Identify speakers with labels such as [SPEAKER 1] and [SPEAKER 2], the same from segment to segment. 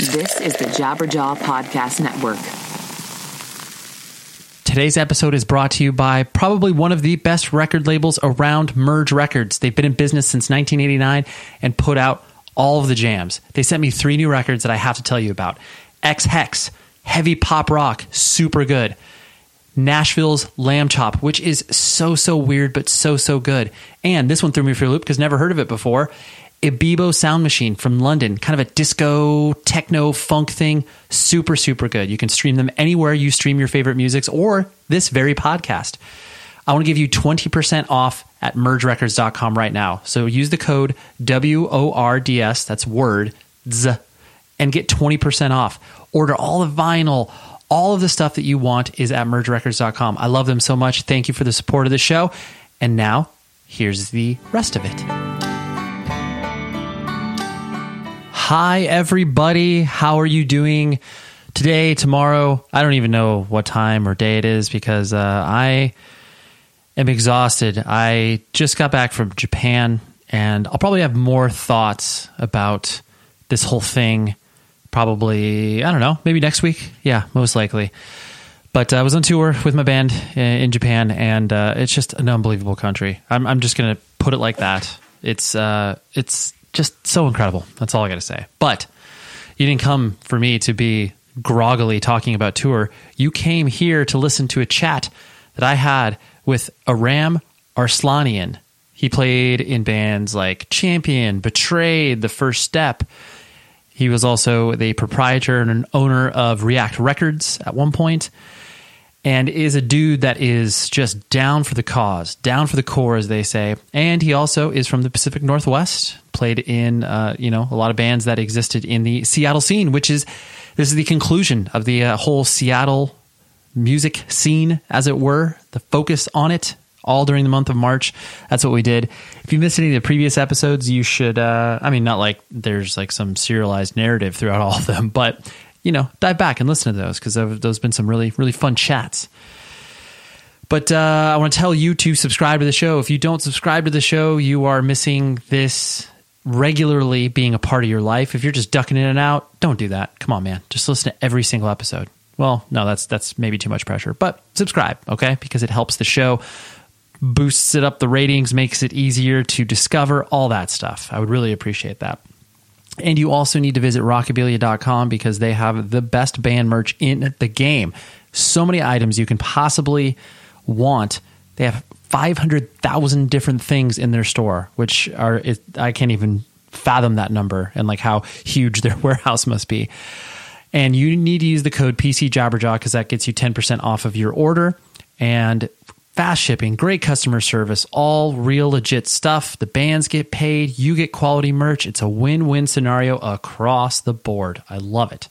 [SPEAKER 1] This is the Jabberjaw Podcast Network.
[SPEAKER 2] Today's episode is brought to you by probably one of the best record labels around, Merge Records. They've been in business since 1989 and put out all of the jams. They sent me three new records that I have to tell you about Ex Hex, heavy pop rock, super good. Nashville's Lambchop, which is so, so weird, but so, so good. And this one threw me for a loop because never heard of it before. Ibibio Sound Machine from London, kind of a disco, techno, funk thing. Super, super good. You can stream them anywhere you stream your favorite musics or this very podcast. I want to give you 20% off at mergerecords.com right now. So use the code WORDS, that's word, Z, and get 20% off. Order all the vinyl, all of the stuff that you want is at mergerecords.com. I love them so much. Thank you for the support of the show. And now, here's the rest of it. Hi, everybody. How are you doing today, tomorrow? I don't even know what time or day it is because uh, I am exhausted. I just got back from Japan and I'll probably have more thoughts about this whole thing probably, I don't know, maybe next week. Yeah, most likely. But I was on tour with my band in Japan and uh, it's just an unbelievable country. I'm, I'm just going to put it like that. It's, uh, it's, just so incredible. That's all I got to say. But you didn't come for me to be groggily talking about tour. You came here to listen to a chat that I had with Aram Arslanian. He played in bands like Champion, Betrayed, The First Step. He was also the proprietor and an owner of React Records at one point and is a dude that is just down for the cause, down for the core, as they say. And he also is from the Pacific Northwest, played in uh, you know a lot of bands that existed in the Seattle scene, which is this is the conclusion of the uh, whole Seattle music scene, as it were. The focus on it all during the month of March. That's what we did. If you missed any of the previous episodes, you should. Uh, I mean, not like there's like some serialized narrative throughout all of them, but you know, dive back and listen to those because those have been some really, really fun chats. But uh, I want to tell you to subscribe to the show. If you don't subscribe to the show, you are missing this regularly being a part of your life. If you're just ducking in and out, don't do that. Come on, man. Just listen to every single episode. Well, no, that's that's maybe too much pressure, but subscribe, okay? Because it helps the show, boosts it up the ratings, makes it easier to discover, all that stuff. I would really appreciate that. And you also need to visit rockabilia.com because they have the best band merch in the game. So many items you can possibly want. They have 500,000 different things in their store, which are, it, I can't even fathom that number and like how huge their warehouse must be. And you need to use the code PCJabberjaw because that gets you 10% off of your order. And fast shipping, great customer service, all real legit stuff. The bands get paid, you get quality merch. It's a win win scenario across the board. I love it.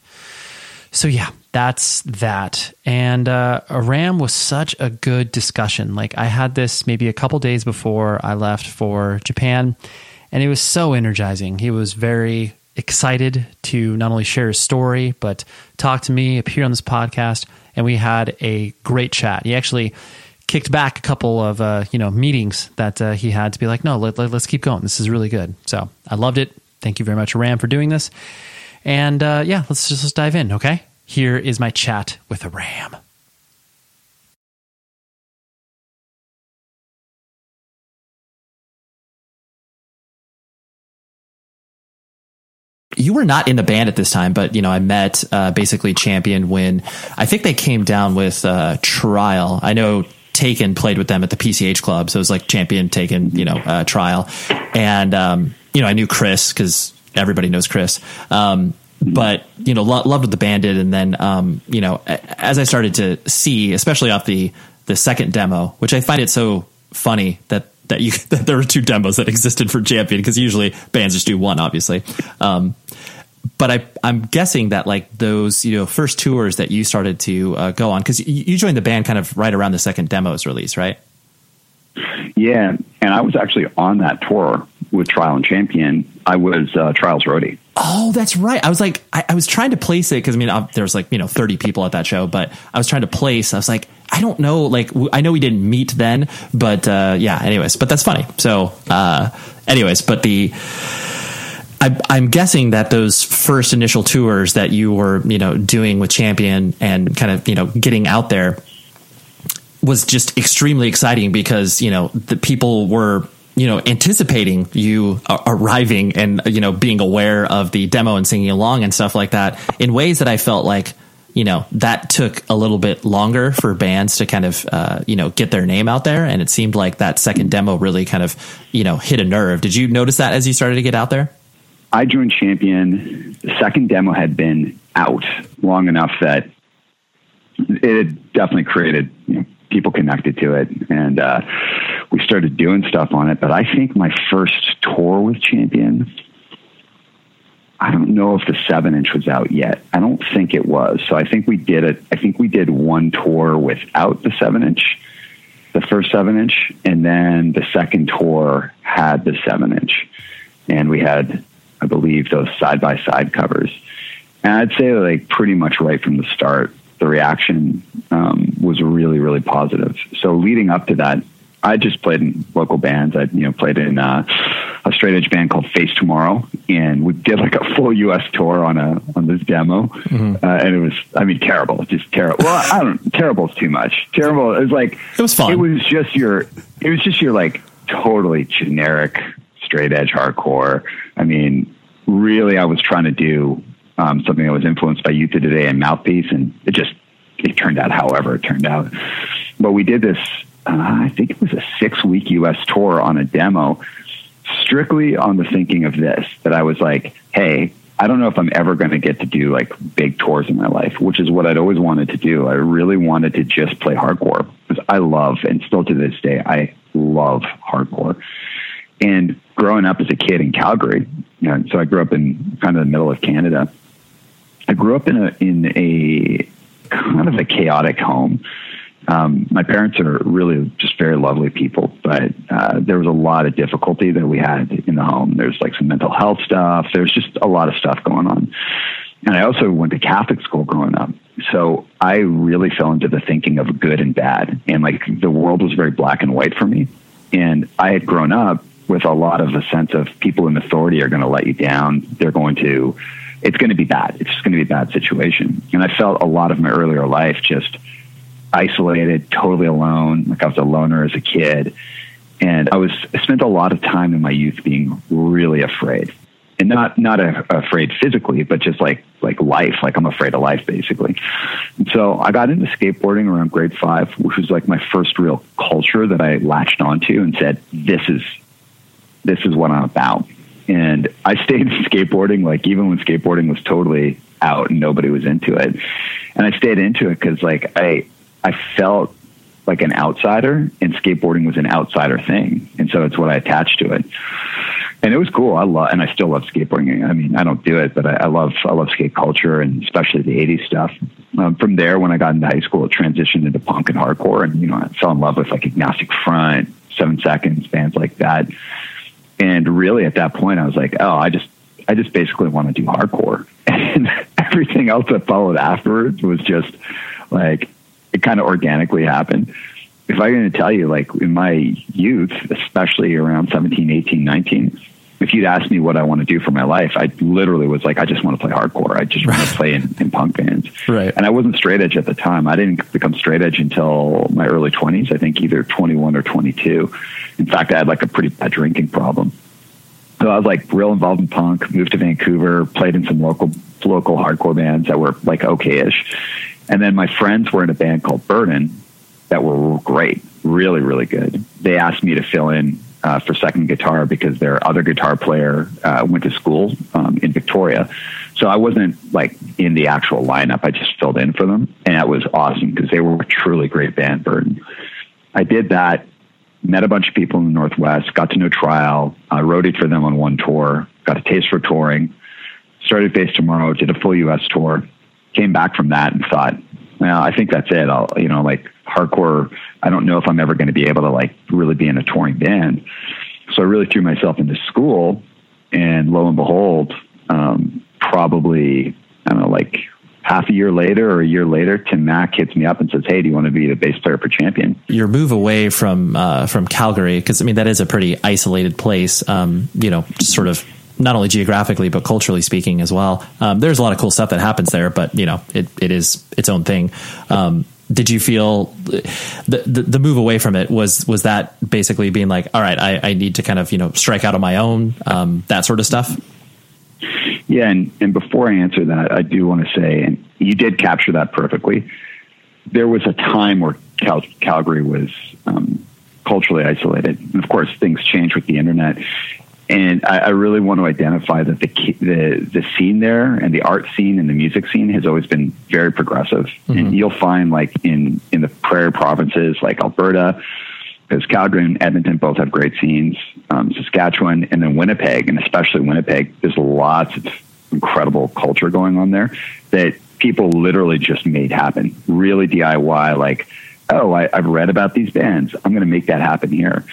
[SPEAKER 2] So, yeah, that's that. And uh, Aram was such a good discussion. Like, I had this maybe a couple days before I left for Japan, and it was so energizing. He was very excited to not only share his story, but talk to me, appear on this podcast. And we had a great chat. He actually kicked back a couple of uh, you know meetings that uh, he had to be like, no, let, us keep going. This is really good. So I loved it. Thank you very much, Ram, for doing this. And uh, yeah, let's just let's dive in. Okay, here is my chat with Ram.
[SPEAKER 3] you were not in the band at this time, but you know, I met uh, basically Champion when I think they came down with uh, Trial. I know Taken played with them at the PCH Club, so it was like Champion Taken, you know, uh, trial, and um, you know I knew Chris because everybody knows Chris. Um,
[SPEAKER 2] but you know, lo- loved what the band did, and then um, you know, as I started to see, especially off the the second demo, which I find it so funny that that you that there were two demos that existed for Champion because usually bands just do one, obviously. Um, but I, I'm guessing that like those you know first tours that you started to uh, go on because you, you joined the band kind of right around the second demo's release, right?
[SPEAKER 4] Yeah, and I was actually on that tour with Trial and Champion. I was uh, Trials roadie.
[SPEAKER 2] Oh, that's right. I was like, I, I was trying to place it because I mean, uh, there was like you know thirty people at that show, but I was trying to place. I was like, I don't know. Like, I know we didn't meet then, but uh, yeah. Anyways, but that's funny. So, uh, anyways, but the. I, I'm guessing that those first initial tours that you were, you know, doing with Champion and kind of, you know, getting out there was just extremely exciting because, you know, the people were you know anticipating you arriving and you know being aware of the demo and singing along and stuff like that in ways that I felt like you know that took a little bit longer for bands to kind of uh, you know get their name out there. And it seemed like that second demo really kind of you know hit a nerve. Did you notice that as you started to get out there
[SPEAKER 4] i joined champion the second demo had been out long enough that it had definitely created you know, people connected to it and uh, we started doing stuff on it but i think my first tour with champion I don't know if the seven inch was out yet. I don't think it was. So I think we did it. I think we did one tour without the seven inch, the first seven inch, and then the second tour had the seven inch, and we had, I believe, those side by side covers. And I'd say like pretty much right from the start, the reaction um, was really, really positive. So leading up to that, I just played in local bands. I you know played in uh, a straight edge band called Face Tomorrow, and we did like a full U.S. tour on a on this demo, mm-hmm. uh, and it was I mean terrible, just terrible. Well, I don't terrible is too much. Terrible is like
[SPEAKER 2] it was fun.
[SPEAKER 4] It was just your it was just your like totally generic straight edge hardcore. I mean, really, I was trying to do um, something that was influenced by Youth Today and Mouthpiece, and it just it turned out however it turned out. But we did this uh, I think it was a six week US tour on a demo, strictly on the thinking of this that I was like, hey, I don't know if I'm ever going to get to do like big tours in my life, which is what I'd always wanted to do. I really wanted to just play hardcore because I love, and still to this day, I love hardcore. And growing up as a kid in Calgary, you know, so I grew up in kind of the middle of Canada. I grew up in a in a kind of a chaotic home um, my parents are really just very lovely people, but uh, there was a lot of difficulty that we had in the home. There's like some mental health stuff. There's just a lot of stuff going on. And I also went to Catholic school growing up. So I really fell into the thinking of good and bad. And like the world was very black and white for me. And I had grown up with a lot of a sense of people in authority are going to let you down. They're going to, it's going to be bad. It's just going to be a bad situation. And I felt a lot of my earlier life just isolated, totally alone. Like I was a loner as a kid. And I was I spent a lot of time in my youth being really afraid. And not not a, afraid physically, but just like like life, like I'm afraid of life basically. And so I got into skateboarding around grade five, which was like my first real culture that I latched onto and said, This is this is what I'm about. And I stayed skateboarding, like even when skateboarding was totally out and nobody was into it. And I stayed into it because like I I felt like an outsider, and skateboarding was an outsider thing, and so it's what I attached to it. And it was cool. I love, and I still love skateboarding. I mean, I don't do it, but I, I love, I love skate culture, and especially the '80s stuff. Um, from there, when I got into high school, it transitioned into punk and hardcore, and you know, I fell in love with like Agnostic Front, Seven Seconds, bands like that. And really, at that point, I was like, oh, I just, I just basically want to do hardcore, and everything else that followed afterwards was just like it kind of organically happened. If I'm going to tell you, like in my youth, especially around 17, 18, 19, if you'd asked me what I want to do for my life, I literally was like, I just want to play hardcore. I just want to play in, in punk bands.
[SPEAKER 2] Right.
[SPEAKER 4] And I wasn't straight edge at the time. I didn't become straight edge until my early 20s, I think either 21 or 22. In fact, I had like a pretty bad drinking problem. So I was like real involved in punk, moved to Vancouver, played in some local local hardcore bands that were like okay-ish. And then my friends were in a band called Burden that were great, really, really good. They asked me to fill in uh, for second guitar because their other guitar player uh, went to school um, in Victoria. So I wasn't like in the actual lineup. I just filled in for them, and that was awesome because they were a truly great band. Burden. I did that. Met a bunch of people in the Northwest. Got to know Trial. I roaded for them on one tour. Got a taste for touring. Started Face Tomorrow. Did a full U.S. tour. Came back from that and thought, well, I think that's it. I'll, you know, like hardcore. I don't know if I'm ever going to be able to like really be in a touring band. So I really threw myself into school, and lo and behold, um, probably I don't know, like half a year later or a year later, Tim Mack hits me up and says, "Hey, do you want to be the bass player for Champion?"
[SPEAKER 2] Your move away from uh, from Calgary, because I mean that is a pretty isolated place. Um, you know, sort of not only geographically but culturally speaking as well. Um, there's a lot of cool stuff that happens there, but you know, it it is its own thing. Um, did you feel the, the, the move away from it was was that basically being like, all right, I, I need to kind of you know strike out on my own, um, that sort of stuff?
[SPEAKER 4] Yeah, and, and before I answer that, I do want to say, and you did capture that perfectly. There was a time where Cal- Calgary was um, culturally isolated. And of course, things change with the internet. And I, I really want to identify that the, the the scene there and the art scene and the music scene has always been very progressive. Mm-hmm. And you'll find like in in the prairie provinces like Alberta, because Calgary and Edmonton both have great scenes. Um, Saskatchewan and then Winnipeg, and especially Winnipeg, there's lots of incredible culture going on there that people literally just made happen. Really DIY, like, oh, I, I've read about these bands. I'm going to make that happen here.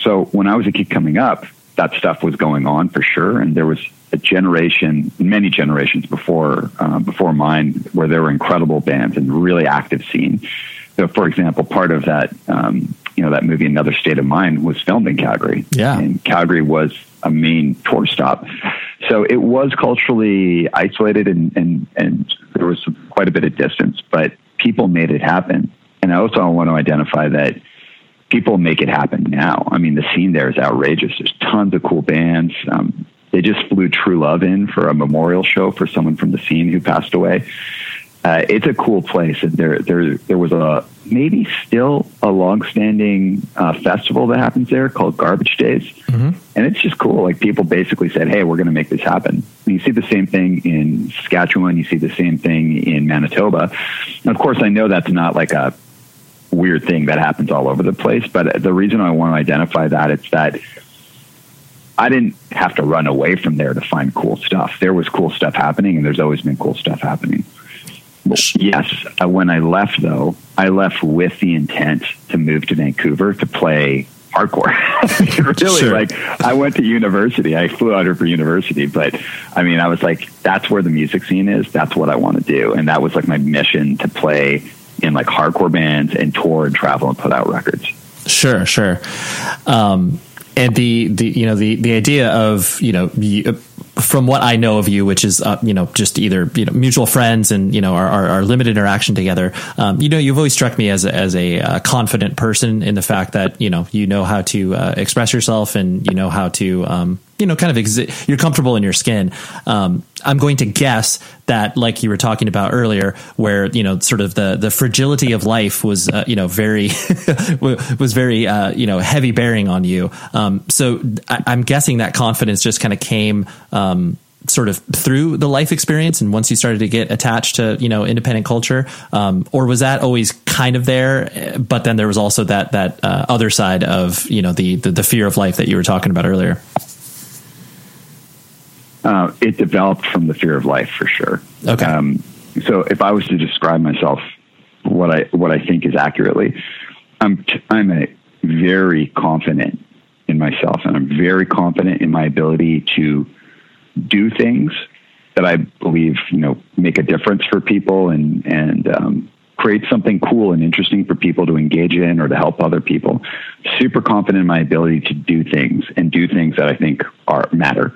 [SPEAKER 4] So when I was a kid coming up, that stuff was going on for sure, and there was a generation, many generations before uh, before mine, where there were incredible bands and really active scene. So, for example, part of that, um, you know, that movie Another State of Mind was filmed in Calgary.
[SPEAKER 2] Yeah,
[SPEAKER 4] and Calgary was a main tour stop. So it was culturally isolated, and and and there was quite a bit of distance, but people made it happen. And I also want to identify that people make it happen now. I mean, the scene there is outrageous. There's tons of cool bands. Um, they just flew True Love in for a memorial show for someone from the scene who passed away. Uh, it's a cool place, and there, there, there was a maybe still a long-standing uh, festival that happens there called Garbage Days, mm-hmm. and it's just cool. Like people basically said, "Hey, we're going to make this happen." And you see the same thing in Saskatchewan. You see the same thing in Manitoba. And of course, I know that's not like a weird thing that happens all over the place. But the reason I want to identify that it's that I didn't have to run away from there to find cool stuff. There was cool stuff happening, and there's always been cool stuff happening. Yes, uh, when I left though, I left with the intent to move to Vancouver to play hardcore. really, sure. like I went to university. I flew out here for university, but I mean, I was like, that's where the music scene is. That's what I want to do, and that was like my mission to play in like hardcore bands and tour and travel and put out records.
[SPEAKER 2] Sure, sure. Um, and the, the you know the the idea of you know you, from what I know of you, which is uh, you know just either you know mutual friends and you know our, our, our limited interaction together, um, you know you've always struck me as a, as a uh, confident person in the fact that you know you know how to uh, express yourself and you know how to um, you know, kind of exi- you're comfortable in your skin. Um, I'm going to guess that, like you were talking about earlier, where you know, sort of the the fragility of life was, uh, you know, very was very, uh, you know, heavy bearing on you. Um, so I, am guessing that confidence just kind of came. Um, sort of through the life experience and once you started to get attached to you know independent culture um, or was that always kind of there but then there was also that that uh, other side of you know the, the the fear of life that you were talking about earlier
[SPEAKER 4] uh, it developed from the fear of life for sure.
[SPEAKER 2] Okay. Um,
[SPEAKER 4] so if I was to describe myself, what I what I think is accurately, I'm t- I'm a very confident in myself, and I'm very confident in my ability to do things that I believe you know make a difference for people and and um, create something cool and interesting for people to engage in or to help other people. Super confident in my ability to do things and do things that I think are matter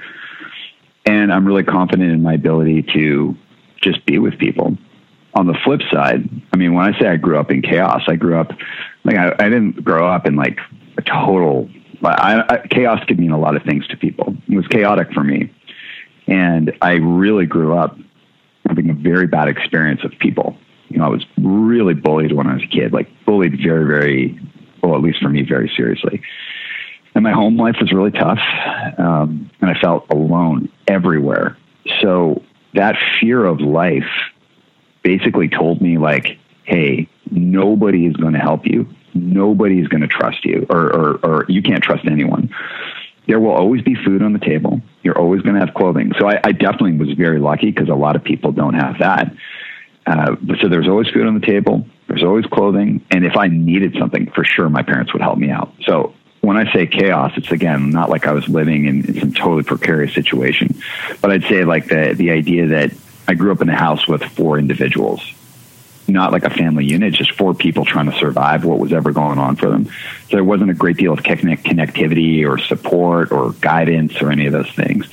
[SPEAKER 4] and I'm really confident in my ability to just be with people. On the flip side, I mean, when I say I grew up in chaos, I grew up like I, I didn't grow up in like a total. I, I, chaos could mean a lot of things to people. It was chaotic for me, and I really grew up having a very bad experience of people. You know, I was really bullied when I was a kid, like bullied very, very, well, at least for me, very seriously. And my home life was really tough. Um, and I felt alone everywhere. So that fear of life basically told me like, Hey, nobody is going to help you. Nobody is going to trust you or, or, or you can't trust anyone. There will always be food on the table. You're always going to have clothing. So I, I definitely was very lucky because a lot of people don't have that. Uh, so there's always food on the table. There's always clothing. And if I needed something, for sure, my parents would help me out. So when I say chaos, it's again not like I was living in, in some totally precarious situation, but I'd say like the the idea that I grew up in a house with four individuals, not like a family unit, just four people trying to survive what was ever going on for them. So there wasn't a great deal of connect- connectivity or support or guidance or any of those things.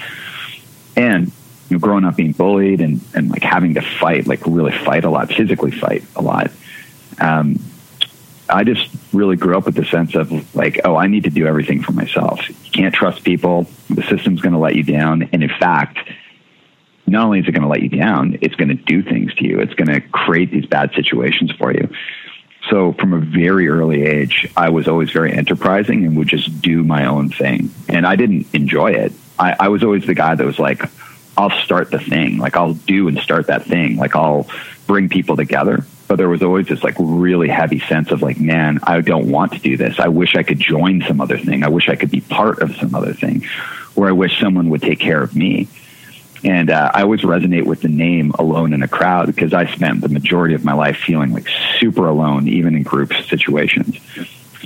[SPEAKER 4] And you know, growing up being bullied and, and like having to fight, like really fight a lot, physically fight a lot. Um, I just really grew up with the sense of like, oh, I need to do everything for myself. You can't trust people. The system's going to let you down. And in fact, not only is it going to let you down, it's going to do things to you. It's going to create these bad situations for you. So from a very early age, I was always very enterprising and would just do my own thing. And I didn't enjoy it. I, I was always the guy that was like, I'll start the thing. Like I'll do and start that thing. Like I'll bring people together but there was always this like really heavy sense of like, man, I don't want to do this. I wish I could join some other thing. I wish I could be part of some other thing, or I wish someone would take care of me. And uh, I always resonate with the name Alone in a Crowd because I spent the majority of my life feeling like super alone, even in group situations.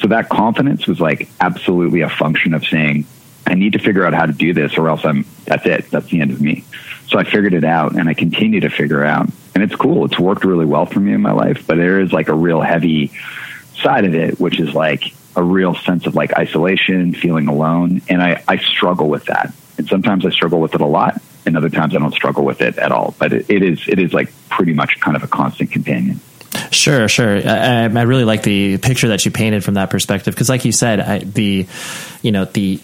[SPEAKER 4] So that confidence was like absolutely a function of saying, I need to figure out how to do this or else I'm, that's it. That's the end of me. So I figured it out and I continue to figure out. And it's cool. It's worked really well for me in my life, but there is like a real heavy side of it, which is like a real sense of like isolation, feeling alone. And I, I struggle with that. And sometimes I struggle with it a lot and other times I don't struggle with it at all. But it, it is, it is like pretty much kind of a constant companion.
[SPEAKER 2] Sure, sure. I, I, really like the picture that you painted from that perspective because, like you said, I, the you know the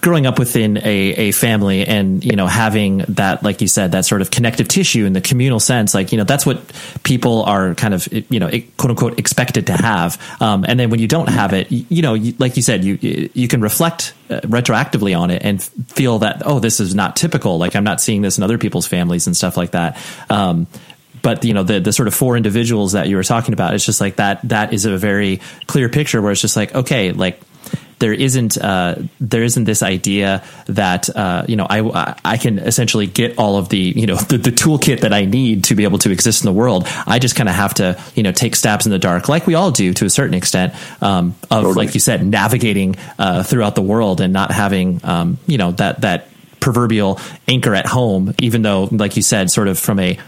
[SPEAKER 2] growing up within a, a family and you know having that like you said that sort of connective tissue in the communal sense like you know that's what people are kind of you know quote unquote expected to have. Um, and then when you don't have it you know you, like you said you you can reflect uh, retroactively on it and feel that oh this is not typical. Like I'm not seeing this in other people's families and stuff like that. Um, but you know the the sort of four individuals that you were talking about it's just like that that is a very clear picture where it's just like okay like there isn't uh, there isn't this idea that uh, you know I I can essentially get all of the you know the, the, toolkit that I need to be able to exist in the world. I just kind of have to you know take stabs in the dark, like we all do to a certain extent, um, of totally. like you said, navigating uh, throughout the world and not having um, you know that that proverbial anchor at home. Even though, like you said, sort of from a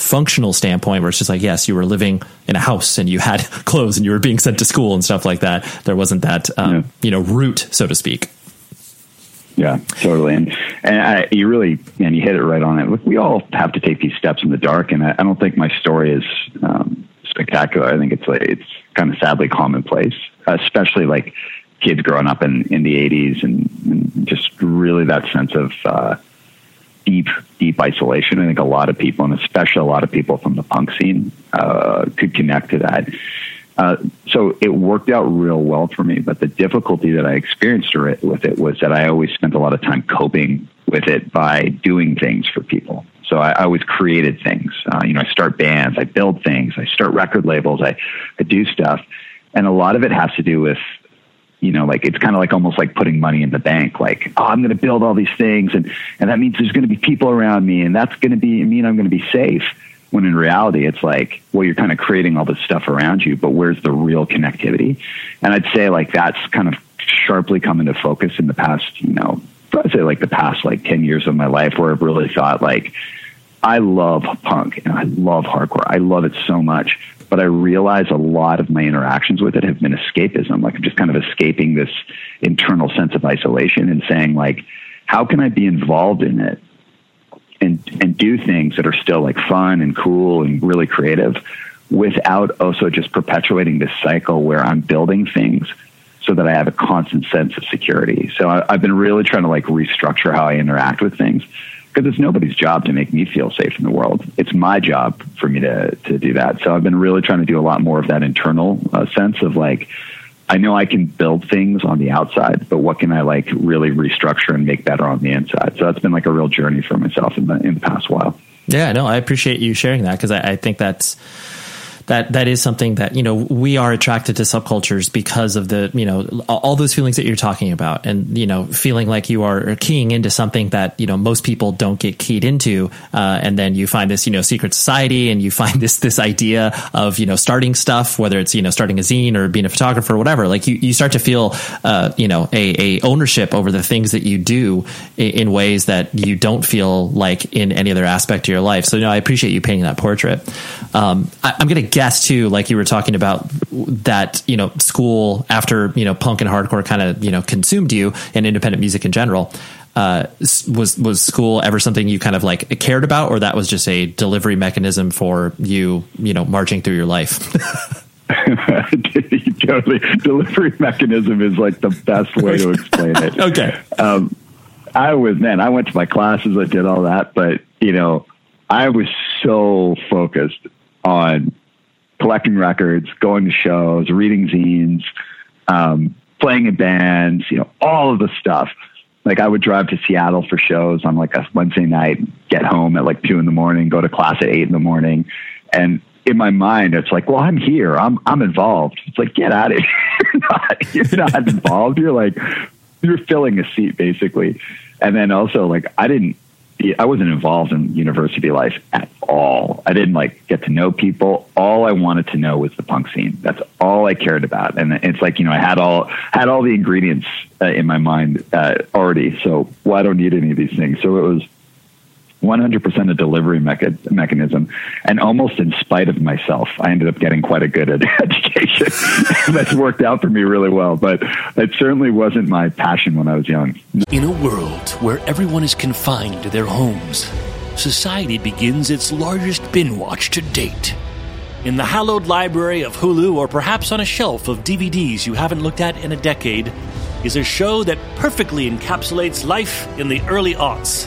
[SPEAKER 2] functional standpoint where it's just like yes you were living in a house and you had clothes and you were being sent to school and stuff like that. There wasn't that um, yeah. you know root so to speak.
[SPEAKER 4] Yeah totally. And and I, you really and you hit it right on it. Look, we all have to take these steps in the dark and i, I don't think my story is um, spectacular. I think it's like it's kind of sadly commonplace especially like kids growing up in in the 80s and, and just really that sense of uh, deep, deep isolation. I think a lot of people, and especially a lot of people from the punk scene, uh, could connect to that. Uh, so it worked out real well for me. But the difficulty that I experienced with it was that I always spent a lot of time coping with it by doing things for people. So I, I always created things. Uh, you know, I start bands, I build things, I start record labels, I, I do stuff. And a lot of it has to do with you know, like it's kind of like almost like putting money in the bank. Like, oh, I'm going to build all these things, and and that means there's going to be people around me, and that's going to be mean I'm going to be safe. When in reality, it's like, well, you're kind of creating all this stuff around you, but where's the real connectivity? And I'd say like that's kind of sharply come into focus in the past, you know, I'd say like the past like ten years of my life, where I've really thought like, I love punk and I love hardcore. I love it so much but I realize a lot of my interactions with it have been escapism. Like I'm just kind of escaping this internal sense of isolation and saying like, how can I be involved in it and and do things that are still like fun and cool and really creative without also just perpetuating this cycle where I'm building things so that I have a constant sense of security. So I, have been really trying to like restructure how I interact with things because it's nobody's job to make me feel safe in the world. It's my job for me to to do that. So I've been really trying to do a lot more of that internal uh, sense of like I know I can build things on the outside, but what can I like really restructure and make better on the inside? So that's been like a real journey for myself in the in the past while.
[SPEAKER 2] Yeah, no, I appreciate you sharing that because I, I think that's that that is something that you know we are attracted to subcultures because of the you know all those feelings that you're talking about. And you know feeling like you are keying into something that you know most people don't get keyed into uh, and then you find this you know secret society and you find this this idea of you know starting stuff whether it's you know starting a zine or being a photographer or whatever like you, you start to feel uh, you know a, a ownership over the things that you do in, in ways that you don't feel like in any other aspect of your life. So you know I appreciate you painting that portrait. Um, I, I'm gonna guess too, like you were talking about that, you know, school after, you know, punk and hardcore kind of, you know, consumed you and independent music in general. Uh, was was school ever something you kind of like cared about, or that was just a delivery mechanism for you, you know, marching through your life?
[SPEAKER 4] totally, delivery mechanism is like the best way to explain it.
[SPEAKER 2] okay,
[SPEAKER 4] um, I was man, I went to my classes, I did all that, but you know, I was so focused on collecting records, going to shows, reading zines, um, playing in bands, you know, all of the stuff. Like I would drive to Seattle for shows on like a Wednesday night, get home at like two in the morning, go to class at eight in the morning. And in my mind, it's like, well, I'm here. I'm, I'm involved. It's like, get out of here. you're, not, you're not involved. You're like, you're filling a seat basically. And then also like, I didn't, I wasn't involved in university life at all. I didn't like get to know people. All I wanted to know was the punk scene. That's all I cared about. And it's like you know I had all had all the ingredients uh, in my mind uh, already. So well, I don't need any of these things. So it was 100% a delivery mecha- mechanism. And almost in spite of myself, I ended up getting quite a good education. That's worked out for me really well. But it certainly wasn't my passion when I was young.
[SPEAKER 5] In a world where everyone is confined to their homes, society begins its largest bin watch to date. In the hallowed library of Hulu, or perhaps on a shelf of DVDs you haven't looked at in a decade, is a show that perfectly encapsulates life in the early aughts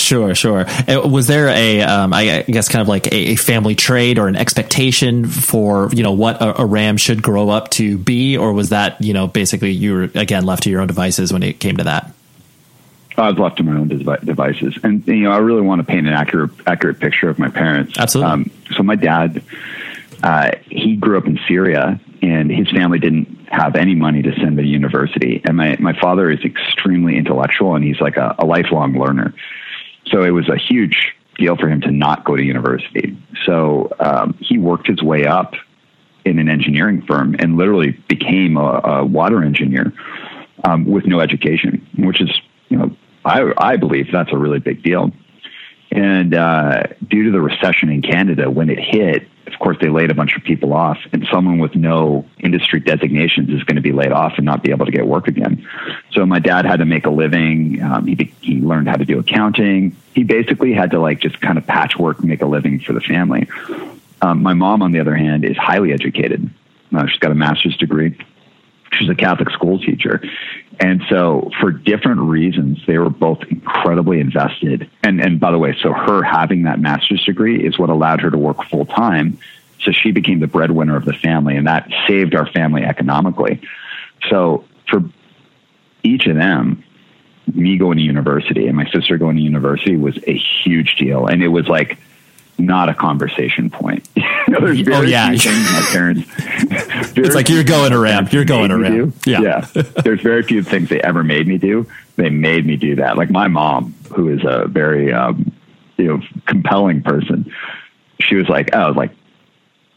[SPEAKER 2] Sure, sure. Uh, Was there a, um, I guess, kind of like a, a family trade or an expectation for you know what a, a ram should grow up to be, or was that you know basically you were again left to your own devices when it came to that?
[SPEAKER 4] I was left to my own devices, and you know, I really want to paint an accurate accurate picture of my parents.
[SPEAKER 2] Absolutely.
[SPEAKER 4] Um, so my dad, uh, he grew up in Syria, and his family didn't have any money to send to university. And my my father is extremely intellectual, and he's like a, a lifelong learner. So it was a huge deal for him to not go to university. So um, he worked his way up in an engineering firm and literally became a, a water engineer um, with no education, which is, you know, I, I believe that's a really big deal. And uh, due to the recession in Canada, when it hit, of course, they laid a bunch of people off, and someone with no industry designations is going to be laid off and not be able to get work again. So my dad had to make a living. Um, he he learned how to do accounting. He basically had to like just kind of patchwork, and make a living for the family. Um, my mom, on the other hand, is highly educated. Uh, she's got a master's degree. She's a Catholic school teacher. And so, for different reasons, they were both incredibly invested. And, and by the way, so her having that master's degree is what allowed her to work full time. So she became the breadwinner of the family, and that saved our family economically. So, for each of them, me going to university and my sister going to university was a huge deal. And it was like, not a conversation point. you know, there's very
[SPEAKER 2] Oh, yeah.
[SPEAKER 4] few things my parents.
[SPEAKER 2] It's like you're going around. You're going around. Yeah.
[SPEAKER 4] yeah. There's very few things they ever made me do. They made me do that. Like my mom, who is a very um, you know compelling person, she was like, "Oh, like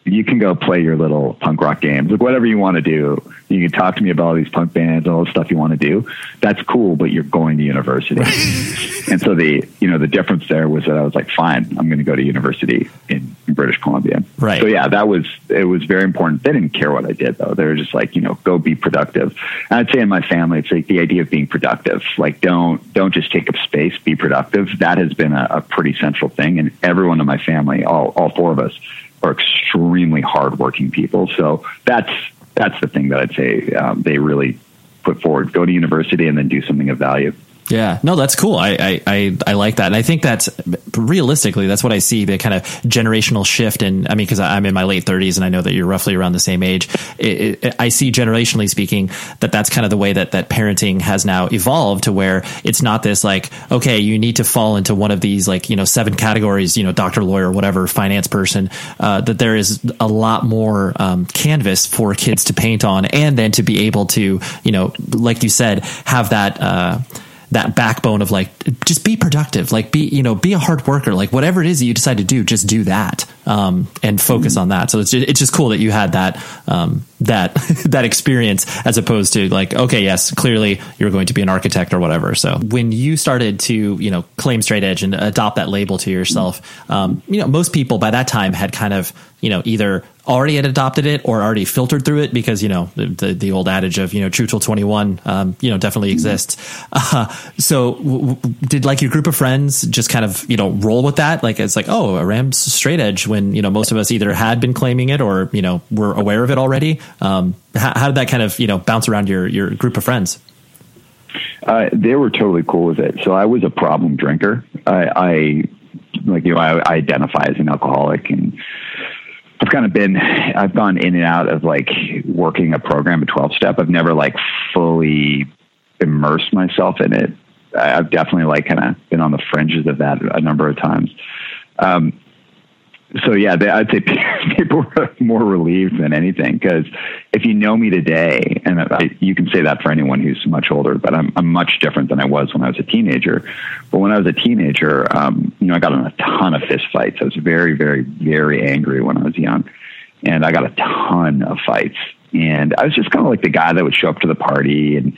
[SPEAKER 4] you can go play your little punk rock games, like whatever you want to do. You can talk to me about all these punk bands and all the stuff you want to do. That's cool, but you're going to university. and so the you know the difference there was that I was like, fine, I'm going to go to university in, in British Columbia.
[SPEAKER 2] Right.
[SPEAKER 4] So yeah, that was it was very important. They didn't care what I did though. They were just like, you know, go be productive. And I'd say in my family, it's like the idea of being productive. Like don't don't just take up space, be productive. That has been a, a pretty central thing. And everyone in my family, all all four of us, are extremely hardworking people. So that's that's the thing that I'd say um, they really put forward. Go to university and then do something of value.
[SPEAKER 2] Yeah, no, that's cool. I, I, I, I like that. And I think that's realistically, that's what I see the kind of generational shift. And I mean, cause I'm in my late thirties and I know that you're roughly around the same age. It, it, I see generationally speaking that that's kind of the way that, that parenting has now evolved to where it's not this like, okay, you need to fall into one of these like, you know, seven categories, you know, doctor, lawyer, whatever, finance person, uh, that there is a lot more, um, canvas for kids to paint on and then to be able to, you know, like you said, have that, uh, that backbone of like just be productive. Like be you know be a hard worker. Like whatever it is that you decide to do just do that um, and focus on that. So it's just, it's just cool that you had that um, that that experience as opposed to like okay yes clearly you're going to be an architect or whatever. So when you started to you know claim straight edge and adopt that label to yourself um, you know most people by that time had kind of you know either already had adopted it or already filtered through it because you know the the, old adage of you know true till 21 um, you know definitely exists. Uh, so w- w- did like your group of friends just kind of you know roll with that? Like it's like oh Aram's straight edge when you know most of us either had been claiming it or you know were aware of it already. Um, how, how did that kind of you know bounce around your your group of friends?
[SPEAKER 4] Uh, they were totally cool with it. So I was a problem drinker. I, I like you know I, I identify as an alcoholic, and I've kind of been I've gone in and out of like working a program, a twelve step. I've never like fully immersed myself in it. I've definitely like kind of been on the fringes of that a number of times. Um, so yeah, they, I'd say people were more relieved than anything because if you know me today, and I, you can say that for anyone who's much older, but I'm, I'm much different than I was when I was a teenager. But when I was a teenager, um, you know, I got in a ton of fist fights. I was very, very, very angry when I was young, and I got a ton of fights. And I was just kind of like the guy that would show up to the party and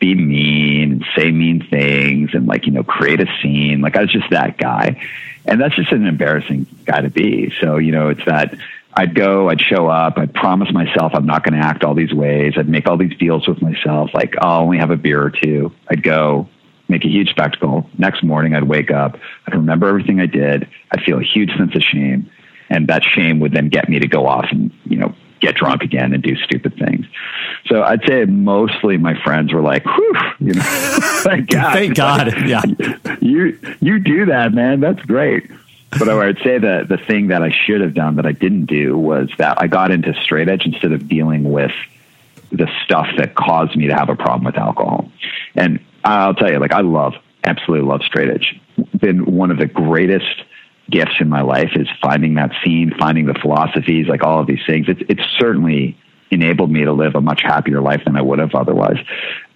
[SPEAKER 4] be mean and say mean things and like you know create a scene like i was just that guy and that's just an embarrassing guy to be so you know it's that i'd go i'd show up i'd promise myself i'm not going to act all these ways i'd make all these deals with myself like oh, i'll only have a beer or two i'd go make a huge spectacle next morning i'd wake up i'd remember everything i did i'd feel a huge sense of shame and that shame would then get me to go off and you know get drunk again and do stupid things. So I'd say mostly my friends were like, Whew, you know, thank God.
[SPEAKER 2] Thank God. Yeah.
[SPEAKER 4] You you do that, man. That's great. But I would say that the thing that I should have done that I didn't do was that I got into straight edge instead of dealing with the stuff that caused me to have a problem with alcohol. And I'll tell you, like I love, absolutely love straight edge. Been one of the greatest gifts in my life is finding that scene, finding the philosophies, like all of these things. It's it's certainly enabled me to live a much happier life than I would have otherwise.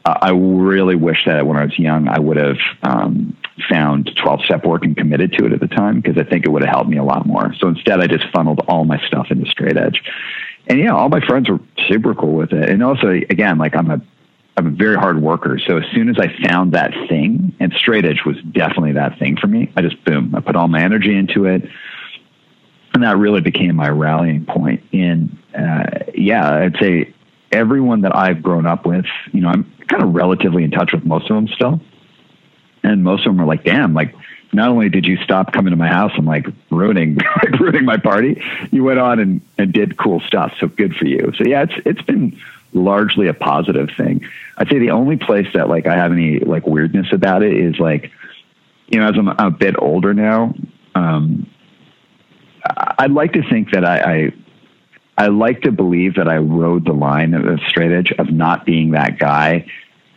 [SPEAKER 4] Uh, I really wish that when I was young, I would have um, found 12 step work and committed to it at the time because I think it would have helped me a lot more. So instead, I just funneled all my stuff into straight edge. And yeah, all my friends were super cool with it. And also, again, like I'm a I'm a very hard worker. So as soon as I found that thing, and straight edge was definitely that thing for me, I just boom, I put all my energy into it. And that really became my rallying point. And uh, yeah, I'd say everyone that I've grown up with, you know, I'm kind of relatively in touch with most of them still. And most of them are like, damn, like, not only did you stop coming to my house and like ruining ruining my party, you went on and, and did cool stuff. So good for you. So yeah, it's it's been largely a positive thing. I'd say the only place that like I have any like weirdness about it is like, you know, as I'm a bit older now, um, I'd like to think that I, I I like to believe that I rode the line of straight edge of not being that guy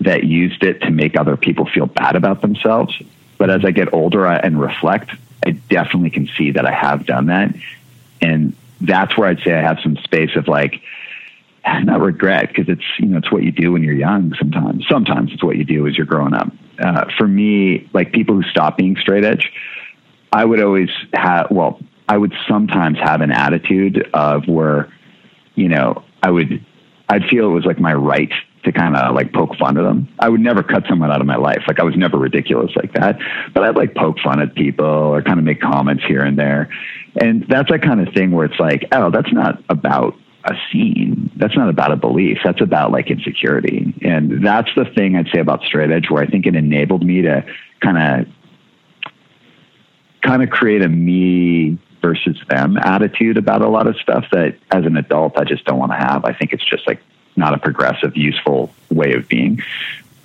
[SPEAKER 4] that used it to make other people feel bad about themselves. But as I get older and reflect, I definitely can see that I have done that. And that's where I'd say I have some space of like, not regret because it's you know it's what you do when you're young sometimes sometimes it's what you do as you're growing up uh, for me like people who stop being straight edge i would always have well i would sometimes have an attitude of where you know i would i'd feel it was like my right to kind of like poke fun at them. I would never cut someone out of my life. Like I was never ridiculous like that, but I'd like poke fun at people or kind of make comments here and there. And that's that kind of thing where it's like, oh, that's not about a scene. That's not about a belief. That's about like insecurity. And that's the thing I'd say about straight edge where I think it enabled me to kind of kind of create a me versus them attitude about a lot of stuff that as an adult I just don't want to have. I think it's just like not a progressive, useful way of being.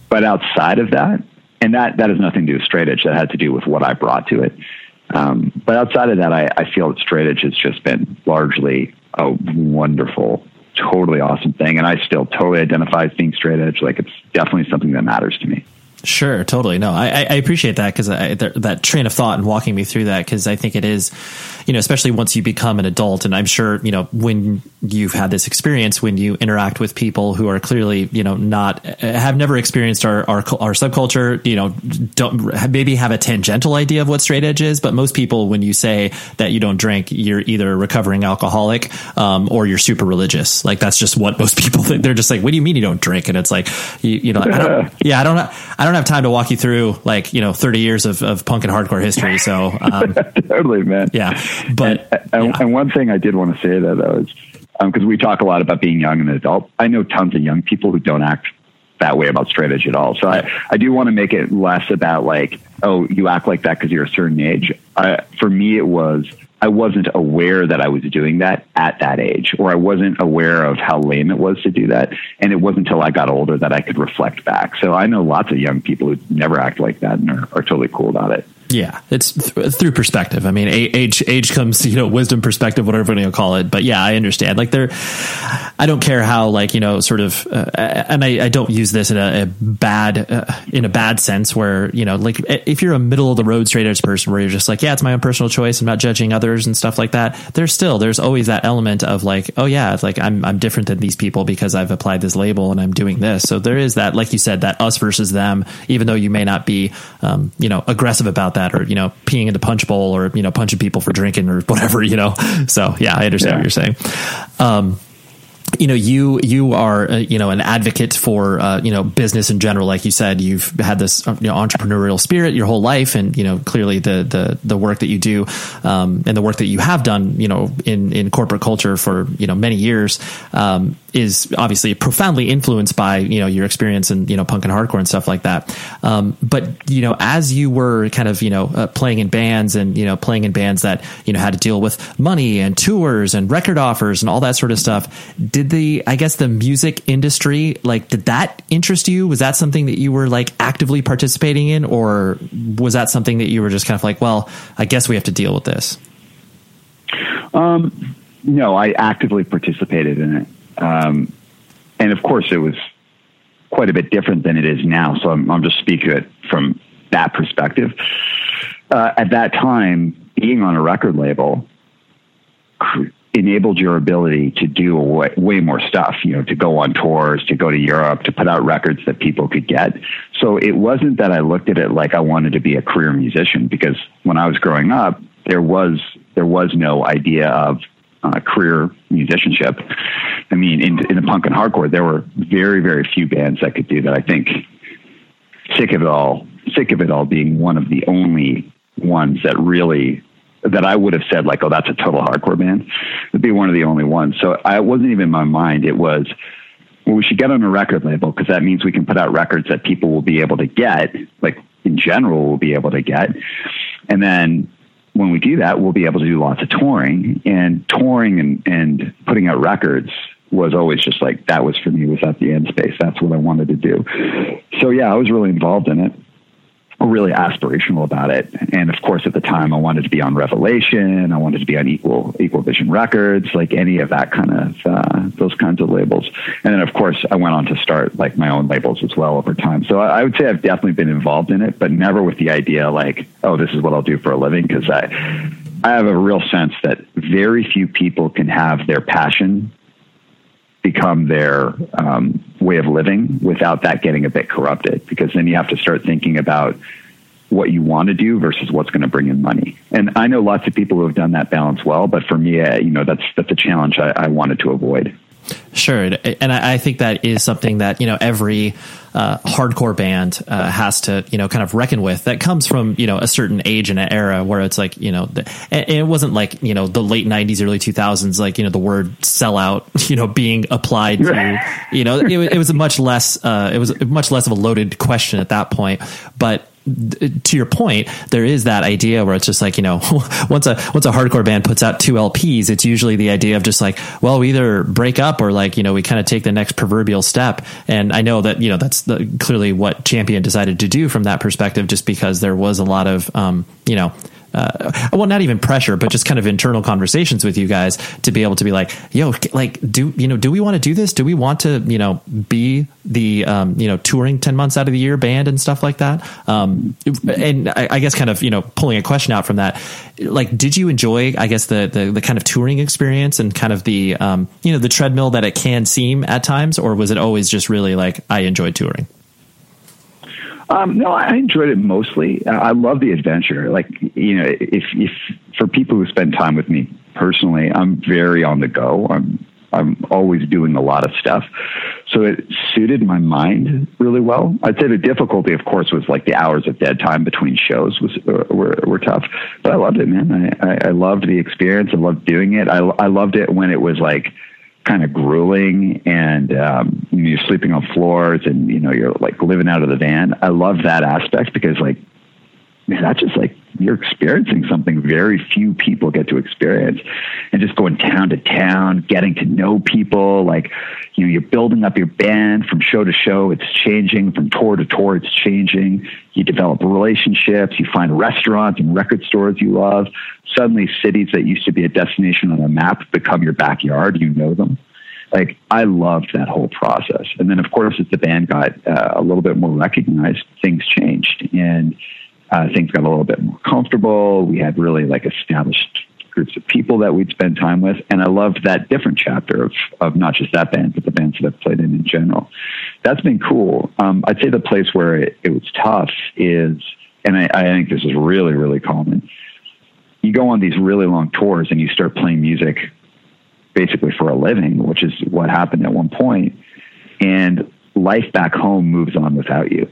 [SPEAKER 4] But outside of that, and that that has nothing to do with straight edge. That had to do with what I brought to it. Um, but outside of that, I, I feel that straight edge has just been largely a wonderful, totally awesome thing. And I still totally identify as being straight edge. Like it's definitely something that matters to me.
[SPEAKER 2] Sure, totally. No, I, I appreciate that because that train of thought and walking me through that because I think it is, you know, especially once you become an adult, and I'm sure you know when you've had this experience when you interact with people who are clearly you know not have never experienced our our, our subculture, you know, don't maybe have a tangential idea of what straight edge is, but most people when you say that you don't drink, you're either a recovering alcoholic um, or you're super religious. Like that's just what most people think. They're just like, what do you mean you don't drink? And it's like, you, you know, I don't, yeah, I don't, I don't have time to walk you through like you know 30 years of, of punk and hardcore history. So um,
[SPEAKER 4] totally, man.
[SPEAKER 2] Yeah, but
[SPEAKER 4] and, and,
[SPEAKER 2] yeah.
[SPEAKER 4] and, one thing I did want to say that though is because um, we talk a lot about being young and adult. I know tons of young people who don't act that way about straight edge at all. So I, I do want to make it less about like, oh, you act like that because you're a certain age. I, for me, it was I wasn't aware that I was doing that at that age, or I wasn't aware of how lame it was to do that. And it wasn't until I got older that I could reflect back. So I know lots of young people who never act like that and are, are totally cool about it.
[SPEAKER 2] Yeah, it's th- through perspective. I mean, age age comes, you know, wisdom, perspective, whatever you call it. But yeah, I understand. Like, there, I don't care how, like, you know, sort of, uh, and I, I, don't use this in a, a bad, uh, in a bad sense, where you know, like, if you're a middle of the road straight edge person, where you're just like, yeah, it's my own personal choice, I'm not judging others and stuff like that. There's still, there's always that element of like, oh yeah, it's like I'm I'm different than these people because I've applied this label and I'm doing this. So there is that, like you said, that us versus them. Even though you may not be, um, you know, aggressive about that or you know peeing in the punch bowl or you know punching people for drinking or whatever you know? So yeah i understand yeah. what you're saying. Um, you know you you are uh, you know an advocate for uh, you know business in general. Like you said you've had this uh, you know, entrepreneurial spirit your whole life and you know clearly the the the work that you do um, and the work that you have done you know in in corporate culture for you know many years um, is obviously profoundly influenced by you know your experience in you know punk and hardcore and stuff like that um, but you know as you were kind of you know uh, playing in bands and you know playing in bands that you know had to deal with money and tours and record offers and all that sort of stuff did the I guess the music industry like did that interest you? Was that something that you were like actively participating in, or was that something that you were just kind of like, well, I guess we have to deal with this?
[SPEAKER 4] Um, no, I actively participated in it, um, and of course, it was quite a bit different than it is now. So I'm, I'm just speaking it from that perspective. Uh, at that time, being on a record label enabled your ability to do way, way, more stuff, you know, to go on tours, to go to Europe, to put out records that people could get. So it wasn't that I looked at it like I wanted to be a career musician because when I was growing up, there was there was no idea of uh, career musicianship. I mean, in, in the punk and hardcore, there were very very few bands that could do that. I think sick of it all, sick of it all being one of the only ones that really that I would have said like, oh, that's a total hardcore band. It'd be one of the only ones. So I wasn't even in my mind. It was, well, we should get on a record label because that means we can put out records that people will be able to get, like in general, will be able to get. And then when we do that, we'll be able to do lots of touring and touring and, and putting out records was always just like, that was for me was at the end space. That's what I wanted to do. So yeah, I was really involved in it. Really aspirational about it. And of course, at the time, I wanted to be on Revelation. I wanted to be on Equal Equal Vision Records, like any of that kind of uh, those kinds of labels. And then, of course, I went on to start like my own labels as well over time. So I, I would say I've definitely been involved in it, but never with the idea like, oh, this is what I'll do for a living, because I I have a real sense that very few people can have their passion become their um, way of living without that getting a bit corrupted because then you have to start thinking about what you want to do versus what's going to bring in money. And I know lots of people who have done that balance well, but for me, uh, you know, that's that's a challenge I, I wanted to avoid.
[SPEAKER 2] Sure, and I think that is something that you know every uh, hardcore band uh, has to you know kind of reckon with. That comes from you know a certain age and an era where it's like you know, the, and it wasn't like you know the late '90s, early 2000s, like you know the word sellout, you know, being applied to, you know, it, it was a much less, uh, it was much less of a loaded question at that point, but to your point, there is that idea where it's just like you know, once a once a hardcore band puts out two LPs, it's usually the idea of just like, well, we either break up or like you know we kind of take the next proverbial step. And I know that you know that's the, clearly what Champion decided to do from that perspective, just because there was a lot of um, you know uh, well, not even pressure, but just kind of internal conversations with you guys to be able to be like, yo, like, do you know, do we want to do this? Do we want to, you know, be the, um, you know, touring 10 months out of the year band and stuff like that? Um, and I, I guess kind of, you know, pulling a question out from that, like, did you enjoy, I guess, the, the, the kind of touring experience and kind of the, um, you know, the treadmill that it can seem at times, or was it always just really like, I enjoyed touring?
[SPEAKER 4] Um, no, I enjoyed it mostly. I love the adventure. Like you know, if if for people who spend time with me personally, I'm very on the go. I'm I'm always doing a lot of stuff, so it suited my mind really well. I'd say the difficulty, of course, was like the hours of dead time between shows was uh, were were tough. But I loved it, man. I I, I loved the experience. I loved doing it. I I loved it when it was like kind of grueling and um, you're sleeping on floors and you know you're like living out of the van. I love that aspect because like man, that's just like you're experiencing something very few people get to experience. And just going town to town getting to know people like you know you're building up your band from show to show it's changing from tour to tour it's changing. You develop relationships you find restaurants and record stores you love. Suddenly cities that used to be a destination on a map become your backyard you know them. Like I loved that whole process. And then, of course, as the band got uh, a little bit more recognized, things changed, and uh, things got a little bit more comfortable. We had really like established groups of people that we'd spend time with. And I loved that different chapter of, of not just that band, but the bands that I've played in in general. That's been cool. Um, I'd say the place where it, it was tough is, and I, I think this is really, really common. You go on these really long tours and you start playing music basically for a living, which is what happened at one point. And life back home moves on without you.